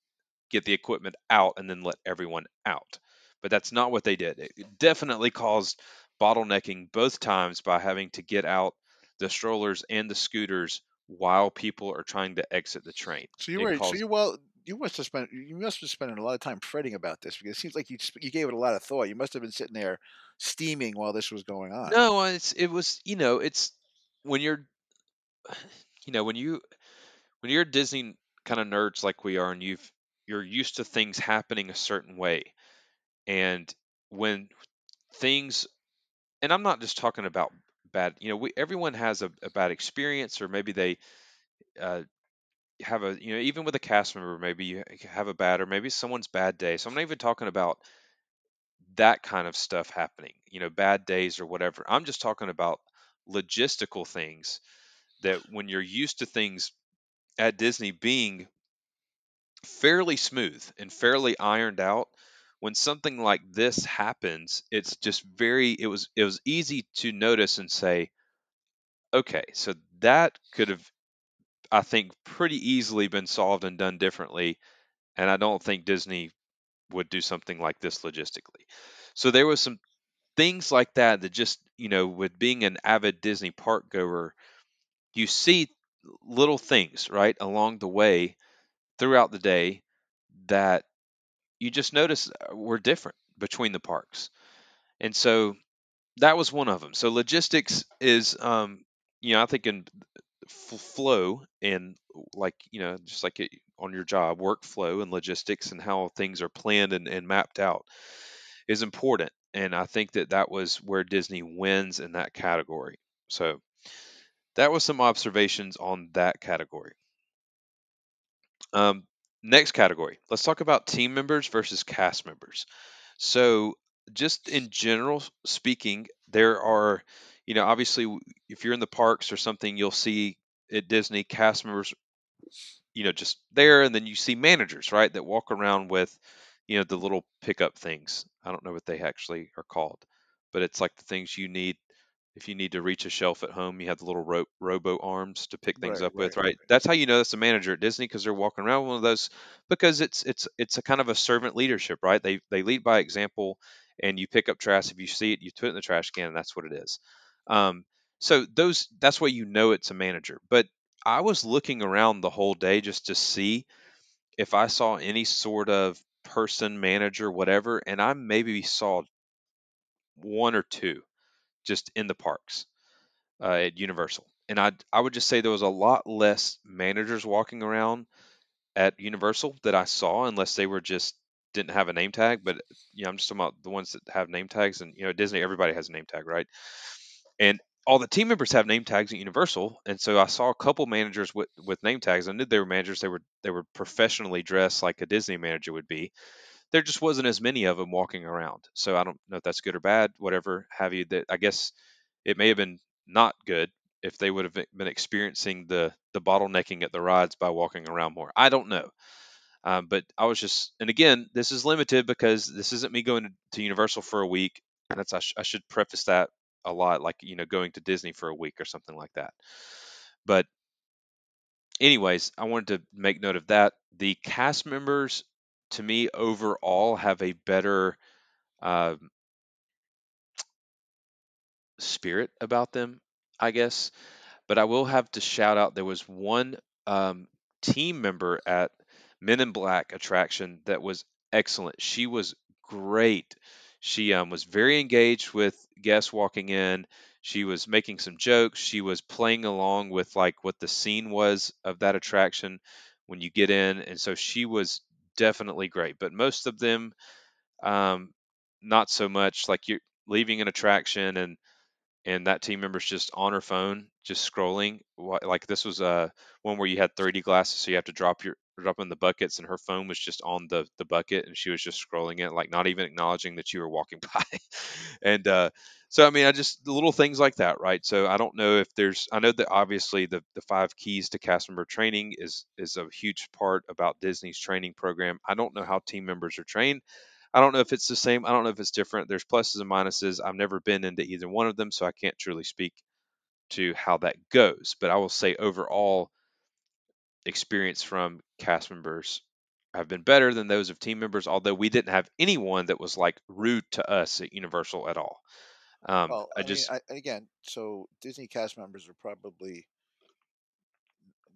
get the equipment out and then let everyone out? But that's not what they did. It definitely caused bottlenecking both times by having to get out the strollers and the scooters while people are trying to exit the train. So you were so you well you must have spent you must have spent a lot of time fretting about this because it seems like you you gave it a lot of thought. You must have been sitting there steaming while this was going on. No, uh, it's it was you know it's when you're you know when you when you're Disney kind of nerds like we are, and you've you're used to things happening a certain way, and when things and I'm not just talking about bad you know we everyone has a, a bad experience or maybe they uh, have a you know even with a cast member maybe you have a bad or maybe someone's bad day. So i'm not even talking about that kind of stuff happening you know bad days or whatever. I'm just talking about logistical things that when you're used to things at disney being fairly smooth and fairly ironed out when something like this happens it's just very it was it was easy to notice and say okay so that could have i think pretty easily been solved and done differently and i don't think disney would do something like this logistically. So there was some things like that that just you know with being an avid disney park goer you see little things right along the way throughout the day that you just notice uh, were different between the parks. And so that was one of them. So logistics is, um, you know, I think in flow and like, you know, just like it, on your job, workflow and logistics and how things are planned and, and mapped out is important. And I think that that was where Disney wins in that category. So that was some observations on that category. Um, next category, let's talk about team members versus cast members. So, just in general speaking, there are, you know, obviously, if you're in the parks or something, you'll see at Disney cast members, you know, just there, and then you see managers, right, that walk around with, you know, the little pickup things. I don't know what they actually are called, but it's like the things you need if you need to reach a shelf at home, you have the little rope robo arms to pick things Right, up with, right, right? That's how you know that's a manager at Disney because they're walking around with one of those because it's it's it's a kind of a servant leadership, right? They they lead by example, and you pick up trash if you see it, you put it in the trash can, and that's what it is. Um, so those that's why you know it's a manager. But I was looking around the whole day just to see if I saw any sort of person, manager, whatever, and I maybe saw one or two just in the parks uh, at Universal. And I I would just say there was a lot less managers walking around at Universal that I saw, unless they were just didn't have a name tag. But you know, I'm just talking about the ones that have name tags, and you know, Disney everybody has a name tag, right? And all the team members have name tags at Universal, and so I saw a couple managers with with name tags. I knew they were managers; they were they were professionally dressed like a Disney manager would be. There just wasn't as many of them walking around. So I don't know if that's good or bad, whatever have you. That I guess it may have been not good if they would have been experiencing the the bottlenecking at the rides by walking around more. I don't know. Um, but I was just, and again, this is limited because this isn't me going to, Universal for a week. And that's I, sh- I should preface that a lot, like you know, going to Disney for a week or something like that. But anyways, I wanted to make note of that. The cast members, to me, overall, have a better uh, spirit about them, I guess. But I will have to shout out there was one um, team member at Men in Black attraction that was excellent. She was great. She um, was very engaged with guests walking in. She was making some jokes. She was playing along with like what the scene was of that attraction when you get in, and so she was definitely great. But most of them, um, not so much. Like you're leaving an attraction and and that team member's just on her phone, just scrolling. Like this was a one where you had 3D glasses, so you have to drop your drop in the buckets, and her phone was just on the the bucket, and she was just scrolling it, like not even acknowledging that you were walking by. and uh, so, I mean, I just little things like that, right? So I don't know if there's. I know that obviously the the five keys to cast member training is is a huge part about Disney's training program. I don't know how team members are trained. I don't know if it's the same. I don't know if it's different. There's pluses and minuses. I've never been into either one of them, so I can't truly speak to how that goes. But I will say overall experience from cast members have been better than those of team members, although we didn't have anyone that was like rude to us at Universal at all. Um, Well, I I mean, just I, again, so Disney cast members are probably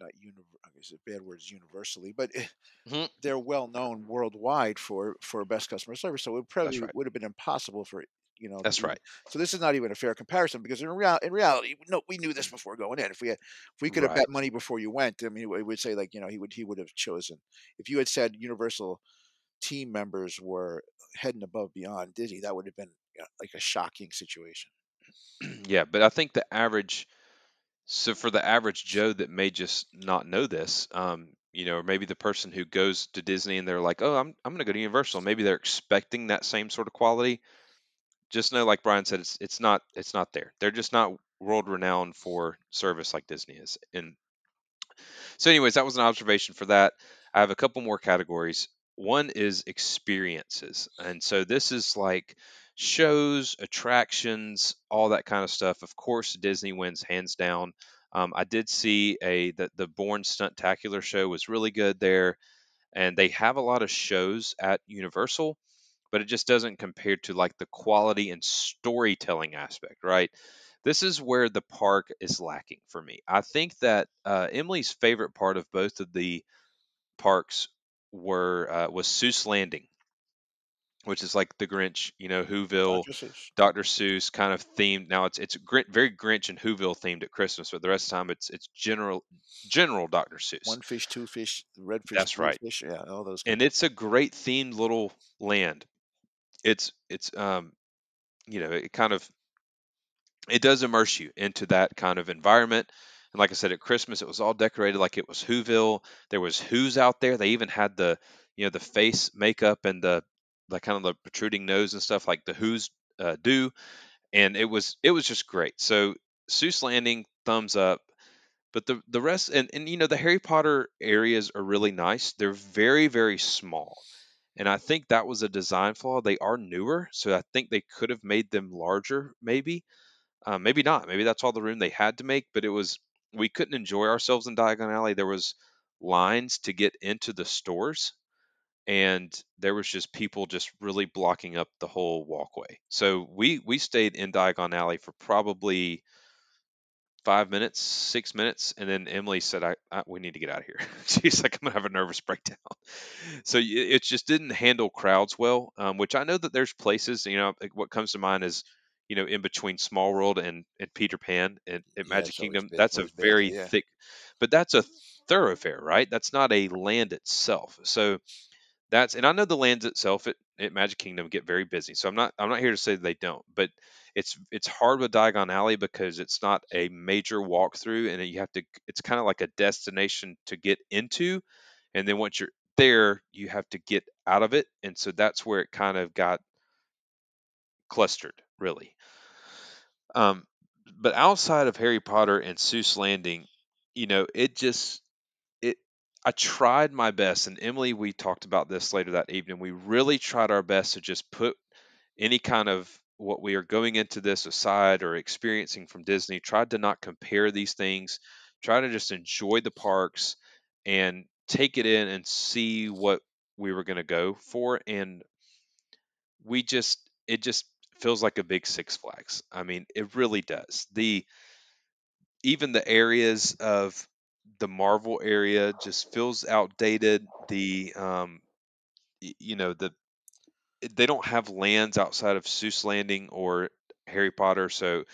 not univ- I guess a bad word is universally, but Mhm. they're well known worldwide for for best customer service. So it probably right. would have been impossible for you know. That's even- right. So this is not even a fair comparison because in real in reality, no, we knew this before going in. If we had, if we could have Right. bet money before you went, I mean, we would say like you know he would he would have chosen if you had said Universal team members were heading above beyond Disney, that would have been like a shocking situation. yeah, but I think the average, so for the average Joe that may just not know this, um, you know, or maybe the person who goes to Disney and they're like, oh, I'm I'm gonna go to Universal. Maybe they're expecting that same sort of quality. Just know, like Bryan said, it's it's not it's not there. They're just not world renowned for service like Disney is. And so, anyways, that was an observation for that. I have a couple more categories. One is experiences. And so this is like shows, attractions, all that kind of stuff. Of course, Disney wins hands down. Um, I did see a that the Bourne Stuntacular show was really good there, and they have a lot of shows at Universal, but it just doesn't compare to like the quality and storytelling aspect, right? This is where the park is lacking for me. I think that uh, Emily's favorite part of both of the parks were uh, was Seuss Landing, which is like the Grinch, you know, Whoville, Dr. Seuss. Dr. Seuss kind of themed. Now it's it's very Grinch and Whoville themed at Christmas, but the rest of the time it's it's general general Dr. Seuss. One fish, two fish, red fish, That's right. fish, yeah, all those. and it's a great themed little land. It's it's um you know it kind of it does immerse you into that kind of environment. And like I said, at Christmas it was all decorated like it was Whoville. There was Who's out there. They even had the you know the face makeup and the the kind of the protruding nose and stuff like the Who's uh, do. And it was it was just great. So Seuss Landing, thumbs up. But the the rest and, and you know the Harry Potter areas are really nice. They're very very small. And I think that was a design flaw. They are newer, so I think they could have made them larger, maybe. Uh, maybe not. Maybe that's all the room they had to make. But it was we couldn't enjoy ourselves in Diagon Alley. There was lines to get into the stores, and there was just people just really blocking up the whole walkway. So we we stayed in Diagon Alley for probably five minutes, six minutes, and then Emily said, "I, I we need to get out of here." She's like, "I'm gonna have a nervous breakdown." So it just didn't handle crowds well. Um, which I know that there's places, you know, what comes to mind is, you know, in between Small World and, and Peter Pan and at Yeah, Magic Kingdom, that's a very yeah. thick, but that's a thoroughfare, right? That's not a land itself. So that's and I know the lands itself at, at Magic Kingdom get very busy. So I'm not I'm not here to say they don't, but it's it's hard with Diagon Alley because it's not a major walkthrough and you have to it's kind of like a destination to get into and then once you're there you have to get out of it and so that's where it kind of got clustered really. Um but outside of Harry Potter and Seuss Landing, you know, it just I tried my best and Emily we talked about this later that evening. We really tried our best to just put any kind of what we are going into this aside or experiencing from Disney, tried to not compare these things, try to just enjoy the parks and take it in and see what we were going to go for and we just it just feels like a big Six Flags. I mean, it really does. The even the areas of the Marvel area just feels outdated. The um, you know the they don't have lands outside of Seuss Landing or Harry Potter, so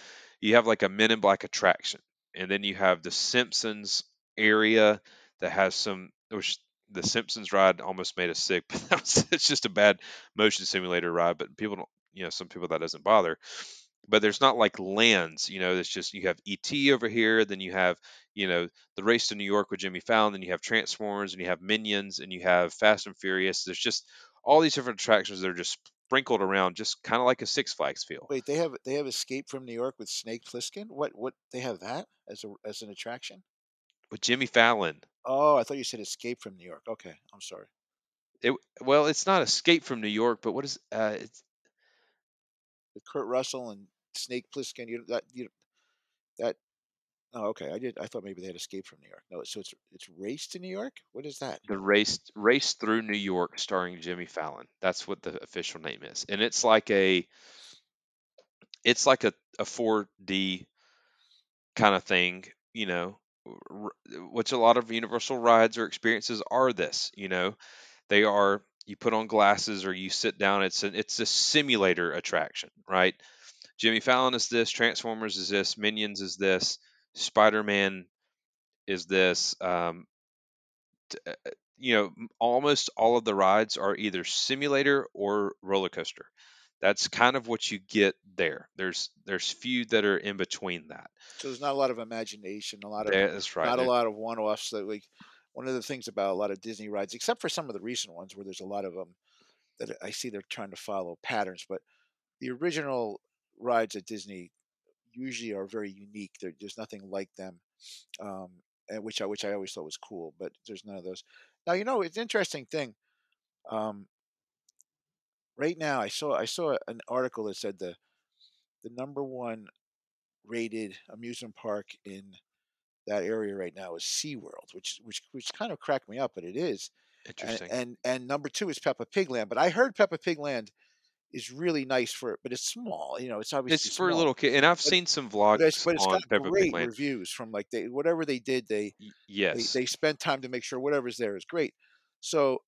you have like a Men in Black attraction, and then you have the Simpsons area that has some which the Simpsons ride almost made us sick, but that was, it's just a bad motion simulator ride. But people don't, you know, some people that doesn't bother. But there's not like lands, you know. It's just you have ET over here, then you have, you know, the Race to New York with Jimmy Fallon, then you have Transformers, and you have Minions, and you have Fast and Furious. There's just all these different attractions that are just sprinkled around, just kind of like a Six Flags feel. Wait, they have they have Escape from New York with Snake Plissken. What what they have that as a as an attraction? With Jimmy Fallon, Oh, I thought you said Escape from New York. Okay, I'm sorry. it well, it's not Escape from New York, but what is uh, it's With Kurt Russell and Snake Plissken, you that you that. Oh, okay. I did. I thought maybe they had escaped from New York. No, so it's it's Race to New York. What is that? the race race through New York starring Jimmy Fallon. That's what the official name is, and it's like a it's like a a 4D kind of thing, you know, which a lot of Universal rides or experiences are this. You know, they are you put on glasses or you sit down. It's an it's a simulator attraction, right? Jimmy Fallon is this, Transformers is this, Minions is this, Spider Man is this. Um, t- uh, uh, you know, almost all of the rides are either simulator or roller coaster. That's kind of what you get there. There's there's few that are in between that. So there's not a lot of imagination, a lot of That's right. not a lot of one-offs that like one of the things about a lot of Disney rides, except for some of the recent ones where there's a lot of them that I see they're trying to follow patterns, but the original rides at Disney usually are very unique. There, there's nothing like them, um, and which I which I always thought was cool. But there's none of those. Now you know it's an interesting thing. Um, right now, I saw I saw an article that said the the number one rated amusement park in that area right now is SeaWorld, which which which kind of cracked me up, but it is. Interesting. and, and number two is Peppa Pig Land. But I heard Peppa Pig Land is really nice for it, but it's small. You know, it's obviously It's for small. little kids, and I've But seen some but it's vlogs but it's on got Peppa Pig great Land. reviews from like they whatever they did they Y- they, Yes, they spent time to make sure whatever's there is great. So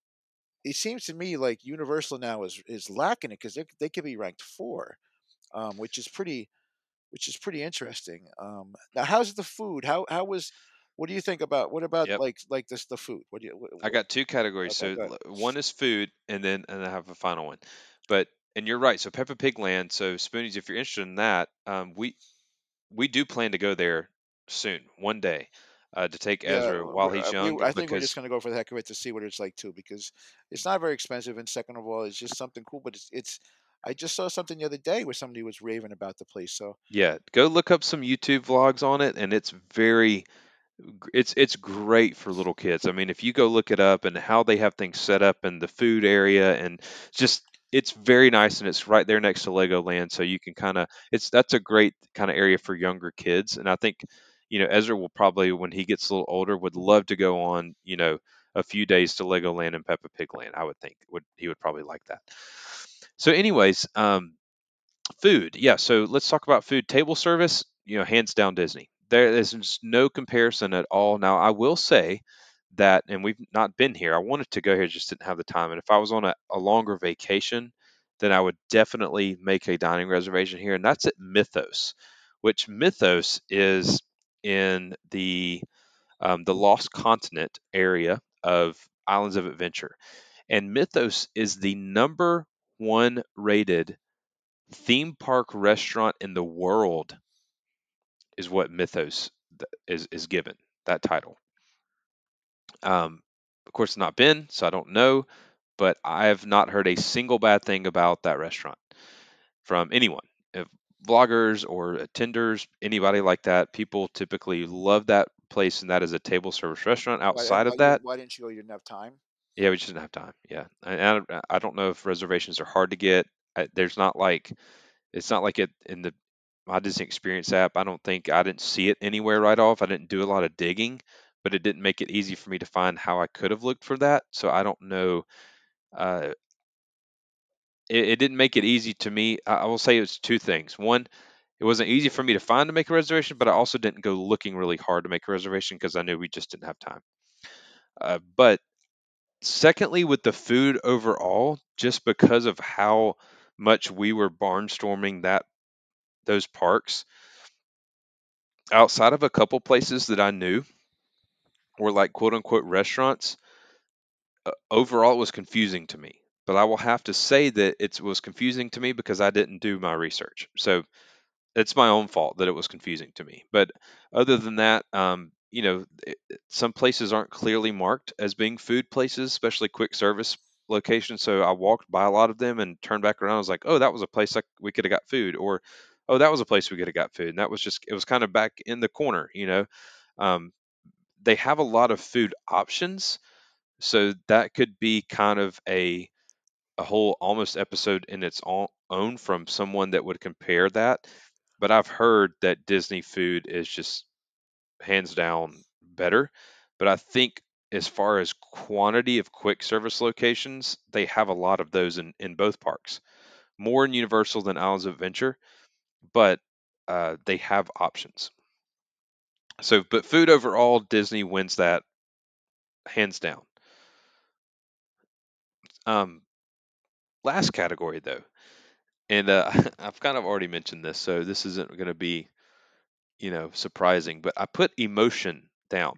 it seems to me like Universal now is is lacking it because they they could be ranked four, um, which is pretty which is pretty interesting. Um, now, how's the food? How how was? What do you think about what about Yep. like like this the food? What do you? What, I got two categories. okay, So go ahead. l- one is food, and then and I have a final one. But and you're right. So Peppa Pig Land. So Spoonies, if you're interested in that, um, we we do plan to go there soon, one day, uh, to take Yeah, Ezra while he's uh, young. we, I think we're just gonna go for the heck of it to see what it's like too, because it's not very expensive, and second of all, it's just something cool. But it's it's. I just saw something the other day where somebody was raving about the place. So yeah, go look up some YouTube vlogs on it, and it's very it's it's great for little kids. I mean, if you go look it up and how they have things set up in the food area and just it's very nice and it's right there next to Legoland, so you can kind of it's that's a great kind of area for younger kids. And I think you know Ezra will probably when he gets a little older would love to go on you know a few days to Legoland and Peppa Pig Land. I would think would he would probably like that. So, anyways, um, Food, yeah. So let's talk about food. Table service, you know, hands down Disney. There is no comparison at all. Now, I will say that, and we've not been here. I wanted to go here, just didn't have the time. And if I was on a, a longer vacation, then I would definitely make a dining reservation here, and that's at Mythos, which Mythos is in the um, the Lost Continent area of Islands of Adventure, and Mythos is the number one rated theme park restaurant in the world is what Mythos is is given that title. Um, of course, it's not been, so I don't know, but I have not heard a single bad thing about that restaurant from anyone, if vloggers or attenders, anybody like that. People typically love that place, and that is a table service restaurant. Outside why, of that, why didn't you go? You didn't have time. Yeah, we just didn't have time. Yeah, and I, don't- know if reservations are hard to get. There's not like it's not like it in the my Disney Experience app. I don't think I didn't see it anywhere right off. I didn't do a lot of digging, but it didn't make it easy for me to find how I could have looked for that. So I don't know. Uh, it, it didn't make it easy to me. I, I will say it's two things. One, it wasn't easy for me to find to make a reservation, but I also didn't go looking really hard to make a reservation because I knew we just didn't have time. Uh, but secondly, with the food overall, just because of how much we were barnstorming that those parks, outside of a couple places that I knew were like quote unquote restaurants, uh, overall it was confusing to me. But I will have to say that it was confusing to me because I didn't do my research. So it's my own fault that it was confusing to me. But other than that, um, you know, some places aren't clearly marked as being food places, especially quick service locations. So I walked by a lot of them and turned back around. I was like, oh, that was a place like we could have got food, or oh, that was a place we could have got food. And that was just it was kind of back in the corner, you know. Um, they have a lot of food options, so that could be kind of a a whole almost episode in its own from someone that would compare that. But I've heard that Disney food is just hands down better. But I think as far as quantity of quick service locations, they have a lot of those in, in both parks. More in Universal than Islands of Adventure, but uh, they have options. So, but food overall, Disney wins that hands down. Um, last category though, and uh, I've kind of already mentioned this, so this isn't going to be, you know, surprising. But I put emotion down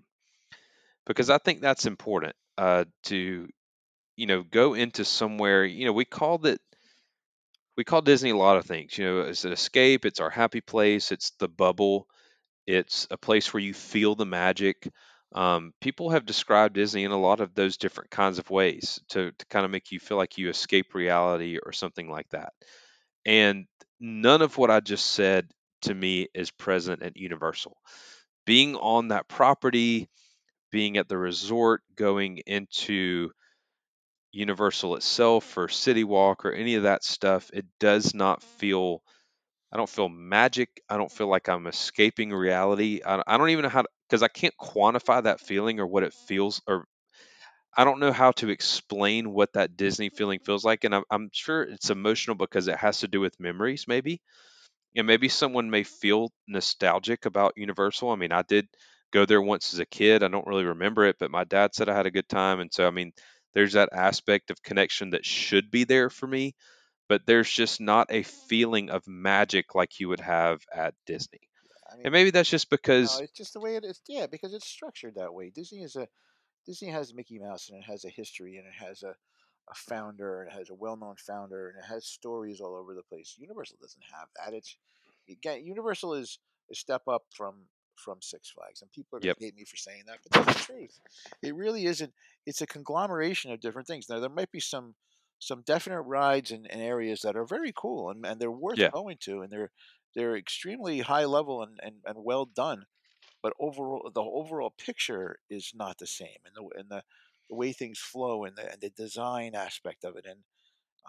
because I think that's important uh, to, you know, go into somewhere. You know, we called it, we call Disney a lot of things. You know, it's an escape, it's our happy place, it's the bubble, it's a place where you feel the magic. Um, people have described Disney in a lot of those different kinds of ways to, to kind of make you feel like you escape reality or something like that. And none of what I just said to me is present at Universal. Being on that property, being at the resort, going into Universal itself or City Walk or any of that stuff, it does not feel. I don't feel magic. I don't feel like I'm escaping reality. I, I don't even know how because I can't quantify that feeling or what it feels or I don't know how to explain what that Disney feeling feels like, and I'm, I'm sure it's emotional because it has to do with memories, maybe. And maybe someone may feel nostalgic about Universal. I mean, I did go there once as a kid. I don't really remember it, but my dad said I had a good time, and so I mean, there's that aspect of connection that should be there for me, but there's just not a feeling of magic like you would have at Disney. I mean, And maybe that's just no, because, it's just the way it is. Yeah, because it's structured that way. Disney is a Disney has Mickey Mouse and it has a history and it has a, a founder and it has a well-known founder and it has stories all over the place. Universal doesn't have that. It's again, Universal is a step up from from Six Flags, and people are going yep, hate me for saying that, but that's the truth. It really isn't. It's a conglomeration of different things. Now there might be some some definite rides in, in areas that are very cool and, and they're worth yeah, going to, and they're they're extremely high level and, and, and well done but overall the overall picture is not the same and the and the, the way things flow and the, and the design aspect of it and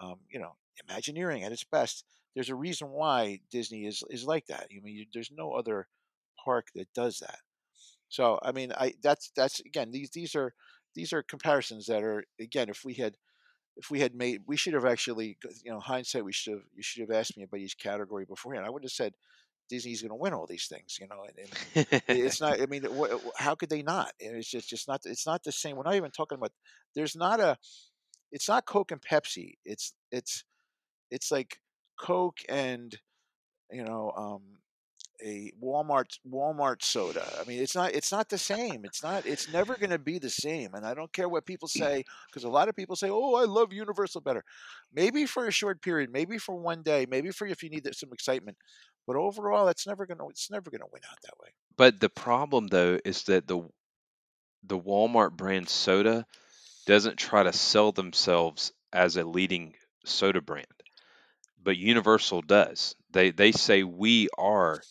um, you know imagineering at its best there's a reason why disney is is like that. I mean you, there's no other park that does that. So i mean i that's that's again these these are these are comparisons that are again if we had if we had made we should have actually you know hindsight we should have you should have asked me about each category beforehand. I would have said Disney's going to win all these things, you know. And, and it's not. I mean, wh- how could they not? It's just, just not. It's not the same. We're not even talking about. There's not a. It's not Coke and Pepsi. It's it's it's like Coke and you know um, a Walmart Walmart soda. I mean, it's not it's not the same. It's not it's never going to be the same. And I don't care what people say because a lot of people say, "Oh, I love Universal better." Maybe for a short period, maybe for one day, maybe for if you need some excitement. But overall, it's never going to it's never going to win out that way. but the problem though is that the the Walmart brand soda doesn't try to sell themselves as a leading soda brand, but Universal does. They they say we are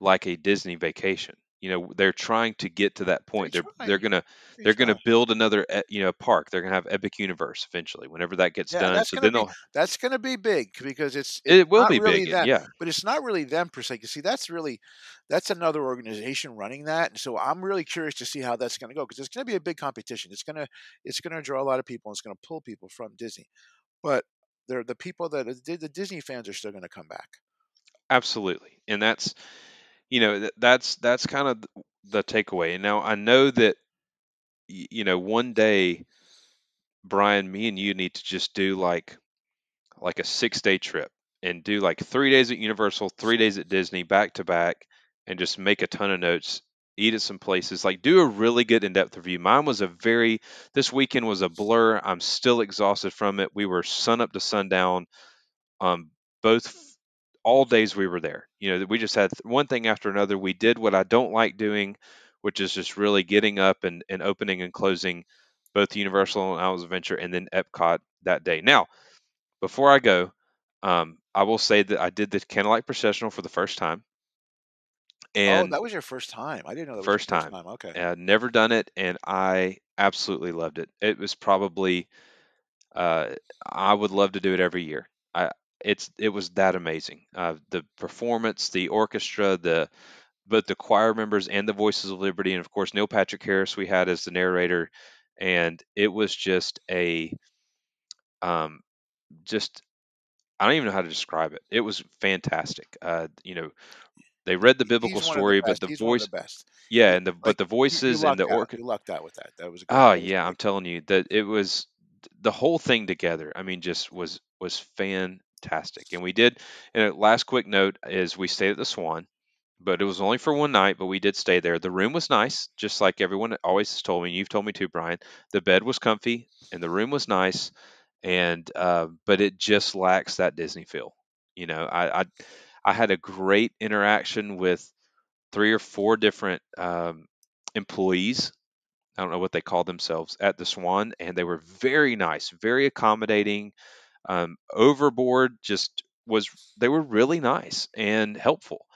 like a Disney vacation. You know, they're trying to get to that point. They're they're gonna They they're gonna build another you know park. They're gonna have Epic Universe eventually. Whenever that gets Yeah, done, so then be they'll that's gonna be big because it's it's it will be really big. Them, yeah, but it's not really them per se. You see, that's really that's another organization running that, and so I'm really curious to see how that's gonna go because it's gonna be a big competition. It's gonna it's gonna draw a lot of people. and It's gonna pull people from Disney, but they're the people that the the Disney fans are still gonna come back. absolutely. And that's you know th- that's that's kind of the takeaway. And now I know that you know one day Bryan, me and you need to just do like like a six day trip and do like three days at Universal, three days at Disney, back to back, and just make a ton of notes. Eat at some places. Like do a really good in depth review. Mine was a very. This weekend was a blur. I'm still exhausted from it. We were sun up to sundown. Um, both all days we were there. You know, we just had one thing after another. We did what I don't like doing, which is just really getting up and, and opening and closing both Universal and Islands Adventure and then Epcot that day. Now, before I go, um, I will say that I did the Candlelight Processional for the first time, Oh, and that was your first time. I didn't know that was your first first time. time. Okay. I'd never done it, and I absolutely loved it. It was probably uh, I would love to do it every year. I it's it was that amazing. Uh, the performance, the orchestra, the both the choir members and the Voices of Liberty, and of course Neil Patrick Harris we had as the narrator, and it was just a um, just I don't even know how to describe it. It was fantastic. Uh, you know, they read the biblical story, best. but the he's voice, the best. yeah, and the like, but the you- you voices and the orchestra. You lucked out with that. That was a. Oh yeah. I'm telling you that it was the whole thing together. I mean, just was was fantastic. And we did. And a last quick note is we stayed at the Swan, but it was only for one night. But we did stay there. The room was nice, just like everyone always has told me. and You've told me too, Bryan. The bed was comfy and the room was nice, and uh, but it just lacks that Disney feel. You know, I I, I had a great interaction with three or four different um, employees I don't know what they call themselves at the Swan, and they were very nice, very accommodating. Um, Overboard just was they were really nice and helpful,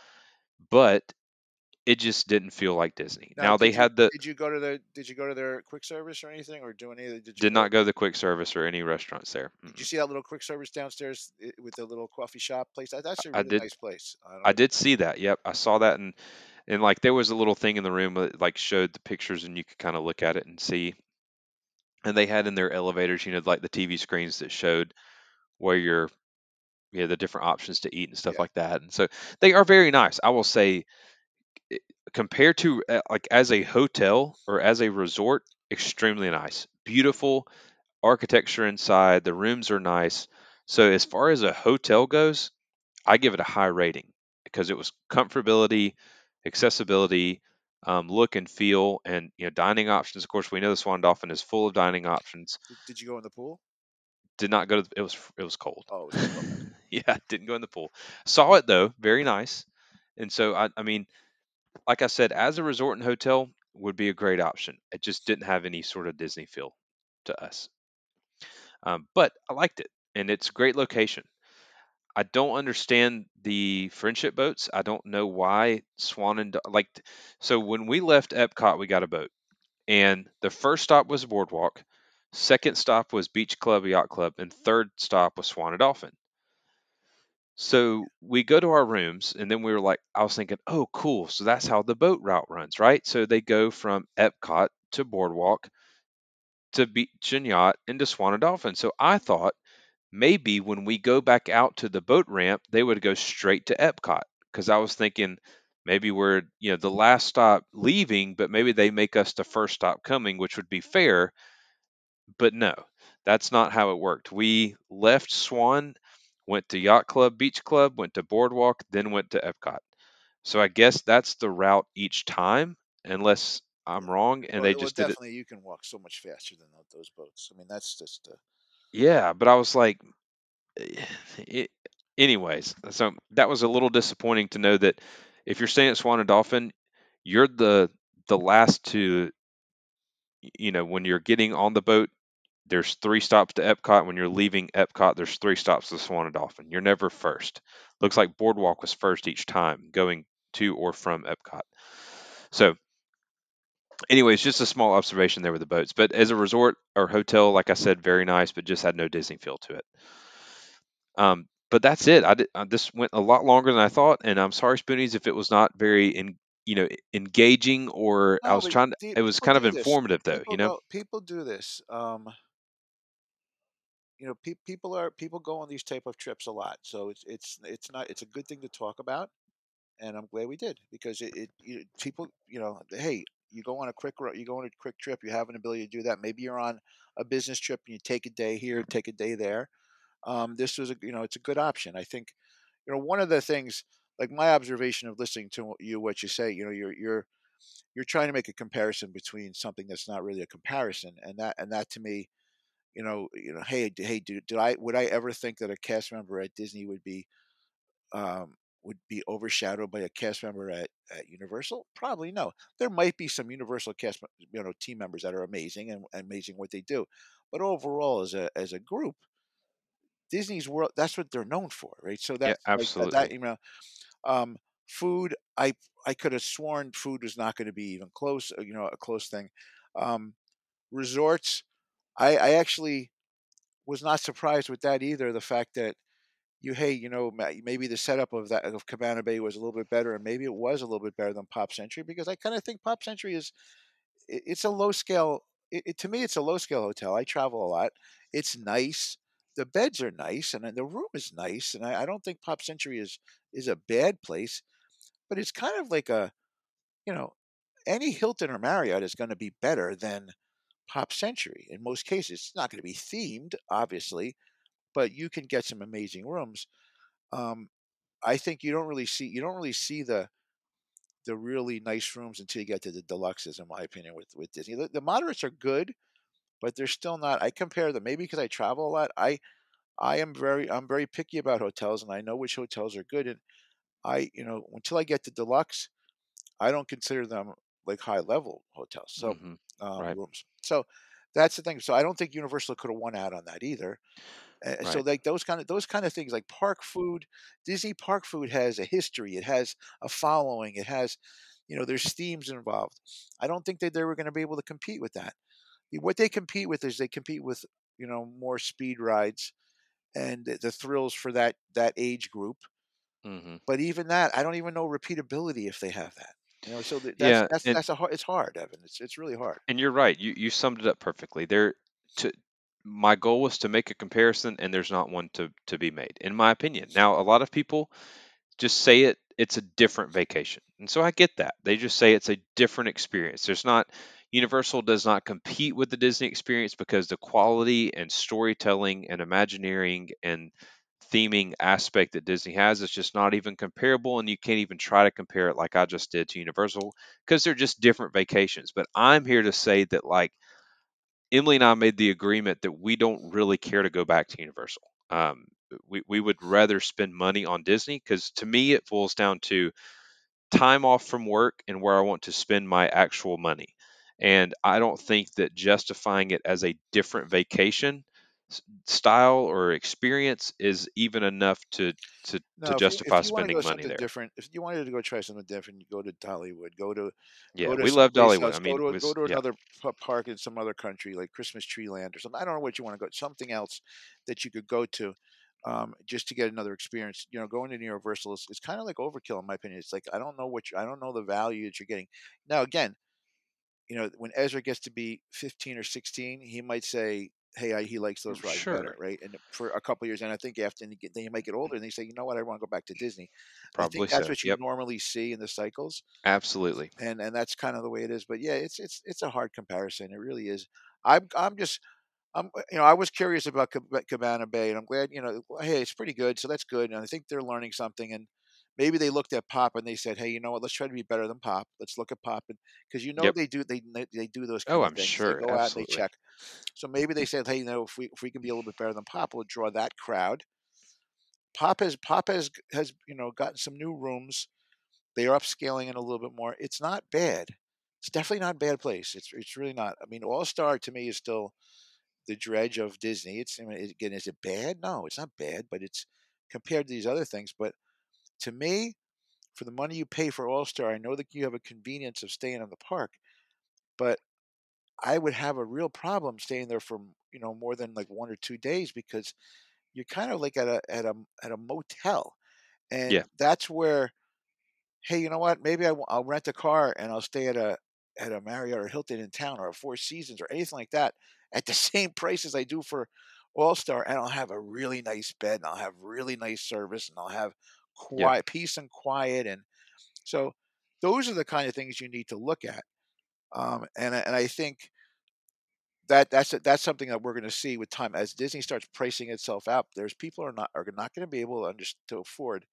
but it just didn't feel like Disney. Now, Now they you had the did you go to the did you go to their quick service or anything or do any of the, did you did go, not go to the quick service or any restaurants there. did you see that little quick service downstairs with the little coffee shop place that, that's a really did nice place I, I did see that. Yep, I saw that, and and like there was a little thing in the room that like showed the pictures, and you could kind of look at it and see. And they had in their elevators, you know, like the TV screens that showed where you're you know the different options to eat and stuff yeah. like that and so they are very nice i will say compared to uh, like as a hotel or as a resort extremely nice beautiful architecture inside the rooms are nice so as far as a hotel goes i give it a high rating because it was comfortability accessibility um, look and feel and you know dining options of course we know the swan dolphin is full of dining options. Did you go in the pool did not go to it was it was cold. Oh it was okay yeah didn't go in the pool. Saw it though. Very nice. And so i, I mean like i said as a resort and hotel would be a great option. It just didn't have any sort of disney feel to us. Um, but i liked it and it's a great location. I don't understand the friendship boats. I don't know why swan and like so when we left epcot we got a boat. And the first stop was boardwalk second stop was beach club yacht club and third stop was swan and dolphin So we go to our rooms, and then we were like, I was thinking, oh, cool. So that's how the boat route runs, right? So they go from Epcot to Boardwalk to Beach and Yacht into Swan and Dolphin. So I thought maybe when we go back out to the boat ramp, they would go straight to Epcot because I was thinking maybe we're, you know, the last stop leaving, but maybe they make us the first stop coming, which would be fair. But no, that's not how it worked. We left Swan, went to Yacht Club, Beach Club, went to Boardwalk, then went to Epcot. So I guess that's the route each time, unless I'm wrong and well, they well just did it. definitely you can walk so much faster than those boats i mean that's just uh, Yeah, but I was like, it, anyways, so that was a little disappointing to know that if you're staying at Swan and Dolphin, you're the the last to, you know, when you're getting on the boat, there's three stops to Epcot. When you're leaving Epcot, there's three stops to Swan and Dolphin. You're never first. Looks like Boardwalk was first each time going to or from Epcot. So, anyways, just a small observation there with the boats. But as a resort or hotel, like I said, very nice, but just had no Disney feel to it. Um, but that's it. I did, uh, this went a lot longer than I thought, and I'm sorry, Spoonies, if it was not very in, you know, engaging or I was trying to. It was kind of do this informative though, people you know. people do this um you know pe- people are people go on these type of trips a lot so it's it's it's not it's a good thing to talk about and i'm glad we did because it, it you, people you know hey you go on a quick you go on a quick trip you have an ability to do that maybe you're on a business trip and you take a day here take a day there um, this was a you know it's a good option. I think you know one of the things like my observation of listening to you what you say you know you're you're you're trying to make a comparison between something that's not really a comparison and that and that to me you know you know hey hey did, did i would i ever think that a cast member at disney would be um would be overshadowed by a cast member at, at universal? Probably no. There might be some universal cast you know team members that are amazing and amazing what they do but overall as a as a group disney's world that's what they're known for right? So Yeah, that's like that, that absolutely. you know um food i i could have sworn food was not going to be even close uh, you know a close thing. Um resorts i i actually was not surprised with that either the fact that you hey you know maybe the setup of that of cabana bay was a little bit better and maybe it was a little bit better than pop century because i kind of think pop century is it, it's a low scale it, it, to me it's a low scale hotel i travel a lot it's nice the beds are nice and the room is nice and i, I don't think pop century is is a bad place but it's kind of like a, you know, any Hilton or Marriott is going to be better than Pop Century in most cases. It's not going to be themed, obviously, but you can get some amazing rooms. Um, I think you don't really see you don't really see the the really nice rooms until you get to the deluxes, in my opinion, with with Disney. The, the moderates are good, but they're still not. I compare them maybe because I travel a lot. I I am very I'm very picky about hotels, and I know which hotels are good. And I you know until I get to deluxe, I don't consider them like high level hotels. So hmm um, Right. rooms. So that's the thing. So I don't think Universal could have won out on that either. Uh, so like those kind of those kind of things like park food, Disney park food has a history. It has a following. It has, you know, there's themes involved. I don't think that they were going to be able to compete with that. What they compete with is they compete with you know more speed rides and the thrills for that that age group. hmm But even that, I don't even know repeatability if they have that. You know, so th- that's Yeah, that's and that's a hard, it's hard, Evan. It's it's really hard. and you're right. You you summed it up perfectly. There to my goal was to make a comparison, and there's not one to to be made, in my opinion. Now, a lot of people just say it it's a different vacation and so i get that they just say it's a different experience there's not universal does not compete with the disney experience because the quality and storytelling and imagineering and theming aspect that disney has. It's just not even comparable and you can't even try to compare it like i just did to universal because they're just different vacations but i'm here to say that like Emily and I made the agreement that we don't really care to go back to Universal. Um, we, we would rather spend money on Disney because to me it boils down to time off from work and where I want to spend my actual money. And I don't think that justifying it as a different vacation style or experience is even enough to to to No, if you justify if you to go spending money there. different, if you wanted to go try something different, you go to Dollywood, go to Yeah, go to we love Dollywood. else, I go mean, it to a, go to yeah, another park in some other country like Christmas Tree Land or something. I don't know what you want to go. Something else that you could go to, um, just to get another experience. You know, going to Universal is, is kind of like overkill in my opinion. It's like I don't know what you, I don't know the value that you're getting. Now again, you know, when Ezra gets to be 15 or 16, he might say, "Hey, I, he likes those rides better," right? And for a couple years, and I think after he get, then you might get older, and they say, "You know what? I want to go back to Disney." Probably that's so. what you Yep, normally see in the cycles, absolutely. and and that's kind of the way it is. But yeah, it's it's it's a hard comparison. It really is. I'm I'm just I'm uh, you know I was curious about Cabana Bay, and I'm glad you know hey it's pretty good, so that's good, and I think they're learning something, and maybe they looked at Pop and they said, hey, you know what, let's try to be better than Pop. Let's look at Pop, and because you know Yep. they do they they do those Oh, kind of I'm things. They sure. go out and they check. So maybe they said, hey, you know if we if we can be a little bit better than Pop, we'll draw that crowd. Pop has Pop has has you know gotten some new rooms. They are upscaling it a little bit more. It's not bad. It's definitely not a bad place. It's it's really not. I mean, All Star to me is still the dredge of Disney. It's I mean, again, is it bad? No, it's not bad, but it's compared to these other things. But to me, for the money you pay for All Star, I know that you have a convenience of staying in the park, but I would have a real problem staying there for you know more than like one or two days because you're kind of like at a at a at a motel, and Yeah. that's where hey, you know what? Maybe I, will rent a car and I'll stay at a at a Marriott or Hilton in town or a Four Seasons or anything like that at the same price as I do for All Star, and I'll have a really nice bed and I'll have really nice service and I'll have Quiet, peace and quiet, and so those are the kind of things you need to look at. Um, and I- and I think that that's that's something that we're going to see with time as Disney starts pricing itself out. There's people are not are not going to be able to under, to afford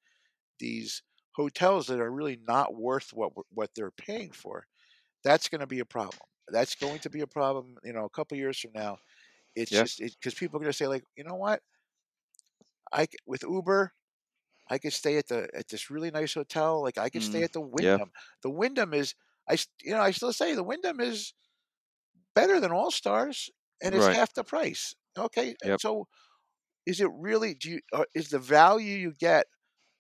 these hotels that are really not worth what what they're paying for. That's going to be a problem. That's going to be a problem. You know, a couple years from now, it's Yeah. just because people are going to say like, you know what, I with Uber. I could stay at the at this really nice hotel. Like I could stay Mm, at the yeah. Wyndham. The Wyndham is I you know I still say the Wyndham is better than All Stars, and it's Right. half the price. Okay, Yep. so is it really? Do you uh, is the value you get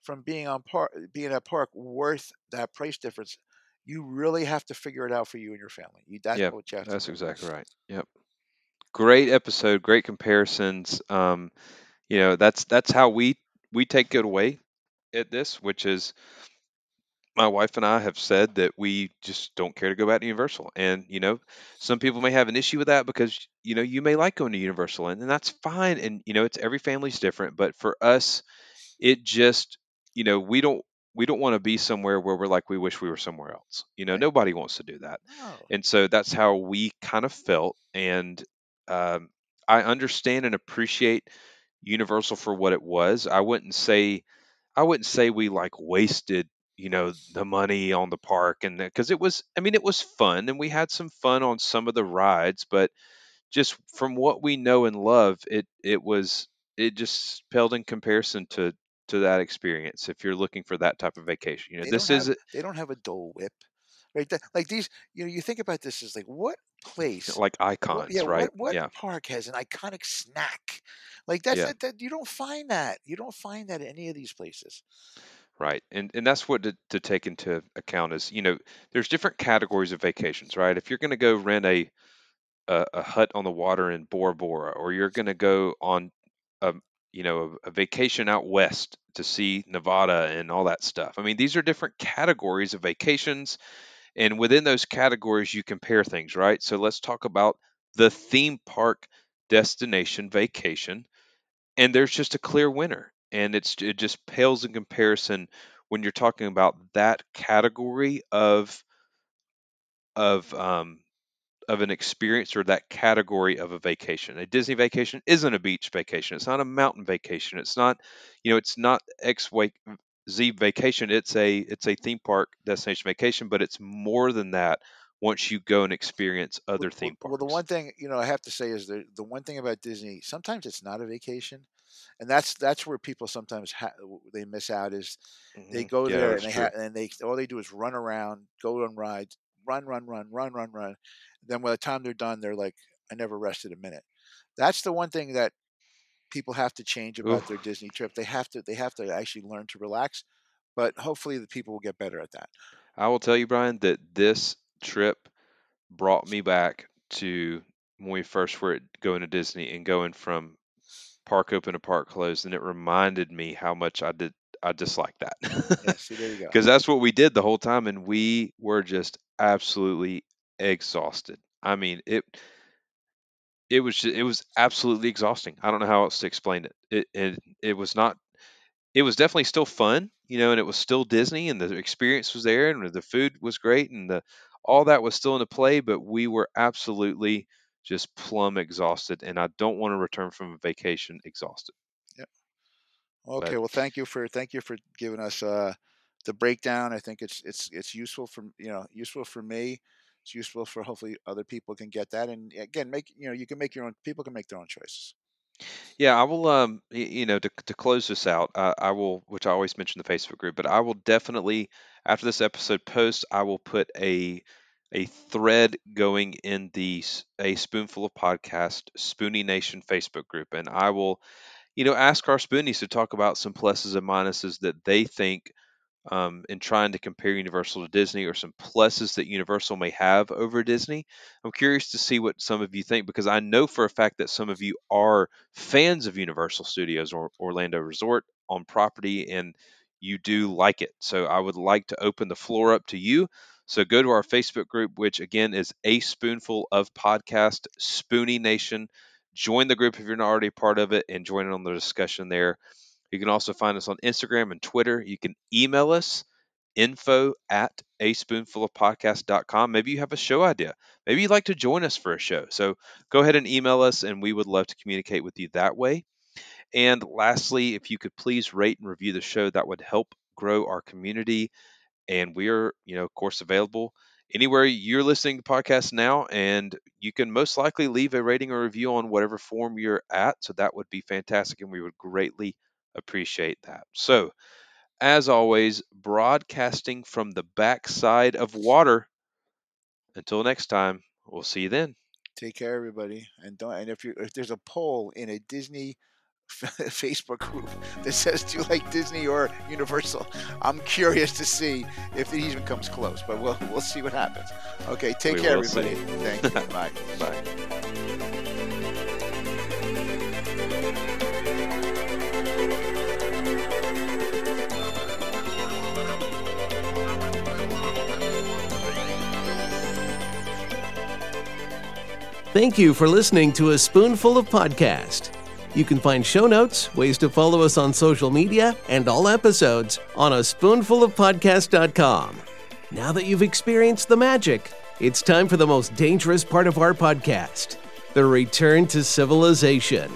from being on park being at park worth that price difference? You really have to figure it out for you and your family. You, that's Yep. what you have to That's exactly right. Yep. Great episode. Great comparisons. Um, you know, that's that's how we we take it away at this, which is my wife and I have said that we just don't care to go back to Universal. And, you know, some people may have an issue with that because, you know, you may like going to Universal and, and that's fine. And, you know, it's every family's different. But for us, it just, you know, we don't we don't want to be somewhere where we're like we wish we were somewhere else. You know, nobody wants to do that. No. And so that's how we kind of felt. And um, I understand and appreciate Universal for what it was. I wouldn't say, I wouldn't say we like wasted, you know, the money on the park and because it was, I mean, it was fun and we had some fun on some of the rides, but just from what we know and love, it it was it just paled in comparison to to that experience. If you're looking for that type of vacation, you know, They this don't is have they don't have a Dole Whip, right? That, like these, you know, you think about this as like what place, like what, icons, yeah, right? what what Yeah, park has an iconic snack? Like that's yeah. that, that you don't find that. You don't find that at any of these places. Right. And and that's what to, to take into account is, you know, there's different categories of vacations, right? If you're going to go rent a, a a hut on the water in Bora Bora, or you're going to go on a you know a, a vacation out west to see Nevada and all that stuff. I mean, these are different categories of vacations, and within those categories, you compare things, right? So let's talk about the theme park destination vacation and there's just a clear winner and it's it just pales in comparison when you're talking about that category of of um of an experience or that category of a vacation. A Disney vacation isn't a beach vacation. It's not a mountain vacation. It's not, you know, it's not X Z vacation. It's a it's a theme park destination vacation, but it's more than that once you go and experience other theme well, the one thing you know I have to say is the the one thing about Disney, sometimes it's not a vacation, and that's that's where people sometimes ha- they miss out is they hmm go Yeah, there and they have and they all they do is run around, go on rides, run, run, run, run, run, run. Then by the time they're done, they're like, I never rested a minute. That's the one thing that people have to change about their Disney trip. They have to they have to actually learn to relax, but hopefully the people will get better at that. I will tell you, Bryan, that this trip brought me back to when we first were going to Disney and going from park open to park closed, and it reminded me how much I did I dislike that see, there you go. because that's what we did the whole time, and we were just absolutely exhausted. I mean, it it was just, it was absolutely exhausting. I don't know how else to explain it. It it, it was not. It was definitely still fun, you know, and it was still Disney, and the experience was there, and the food was great, and the all that was still into play. But we were absolutely just plumb exhausted, and I don't want to return from a vacation exhausted. Yeah. But Okay, well, thank you for thank you for giving us uh, the breakdown. I think it's it's it's useful for you know useful for me. It's useful for hopefully other people can get that. And again, make you know you can make your own. People can make their own choices. Yeah, I will. Um, you know, to to close this out, uh, I will, which I always mention the Facebook group, but I will definitely, after this episode post, I will put a a thread going in the a spoonful of podcast Spoonie Nation Facebook group, and I will, you know, ask our Spoonies to talk about some pluses and minuses that they think um, in trying to compare Universal to Disney or some pluses that Universal may have over Disney. I'm curious to see what some of you think because I know for a fact that some of you are fans of Universal Studios or Orlando Resort on property and you do like it. So I would like to open the floor up to you. So go to our Facebook group, which again is A Spoonful of Podcast, Spoonie Nation. Join the group if you're not already part of it and join in on the discussion there. You can also find us on Instagram and Twitter. You can email us info at a spoonful of podcast.com. Maybe you have a show idea. Maybe you'd like to join us for a show. So go ahead and email us, and we would love to communicate with you that way. And lastly, if you could please rate and review the show, that would help grow our community. And we are, you know, of course, available anywhere you're listening to podcasts now. And you can most likely leave a rating or review on whatever form you're at. So that would be fantastic. And we would greatly appreciate that. So, as always, broadcasting from the backside of water. Until next time, we'll see you then. Take care, everybody, and don't. And if you if there's a poll in a Disney Facebook group that says, "Do you like Disney or Universal?" I'm curious to see if it even comes close. But we'll we'll see what happens. Okay, take We care, will see. everybody. Thank you. Bye. Bye. Thank you for listening to A Spoonful of Podcast. You can find show notes, ways to follow us on social media, and all episodes on a spoonfulofpodcast.com. Now that you've experienced the magic, it's time for the most dangerous part of our podcast the return to civilization.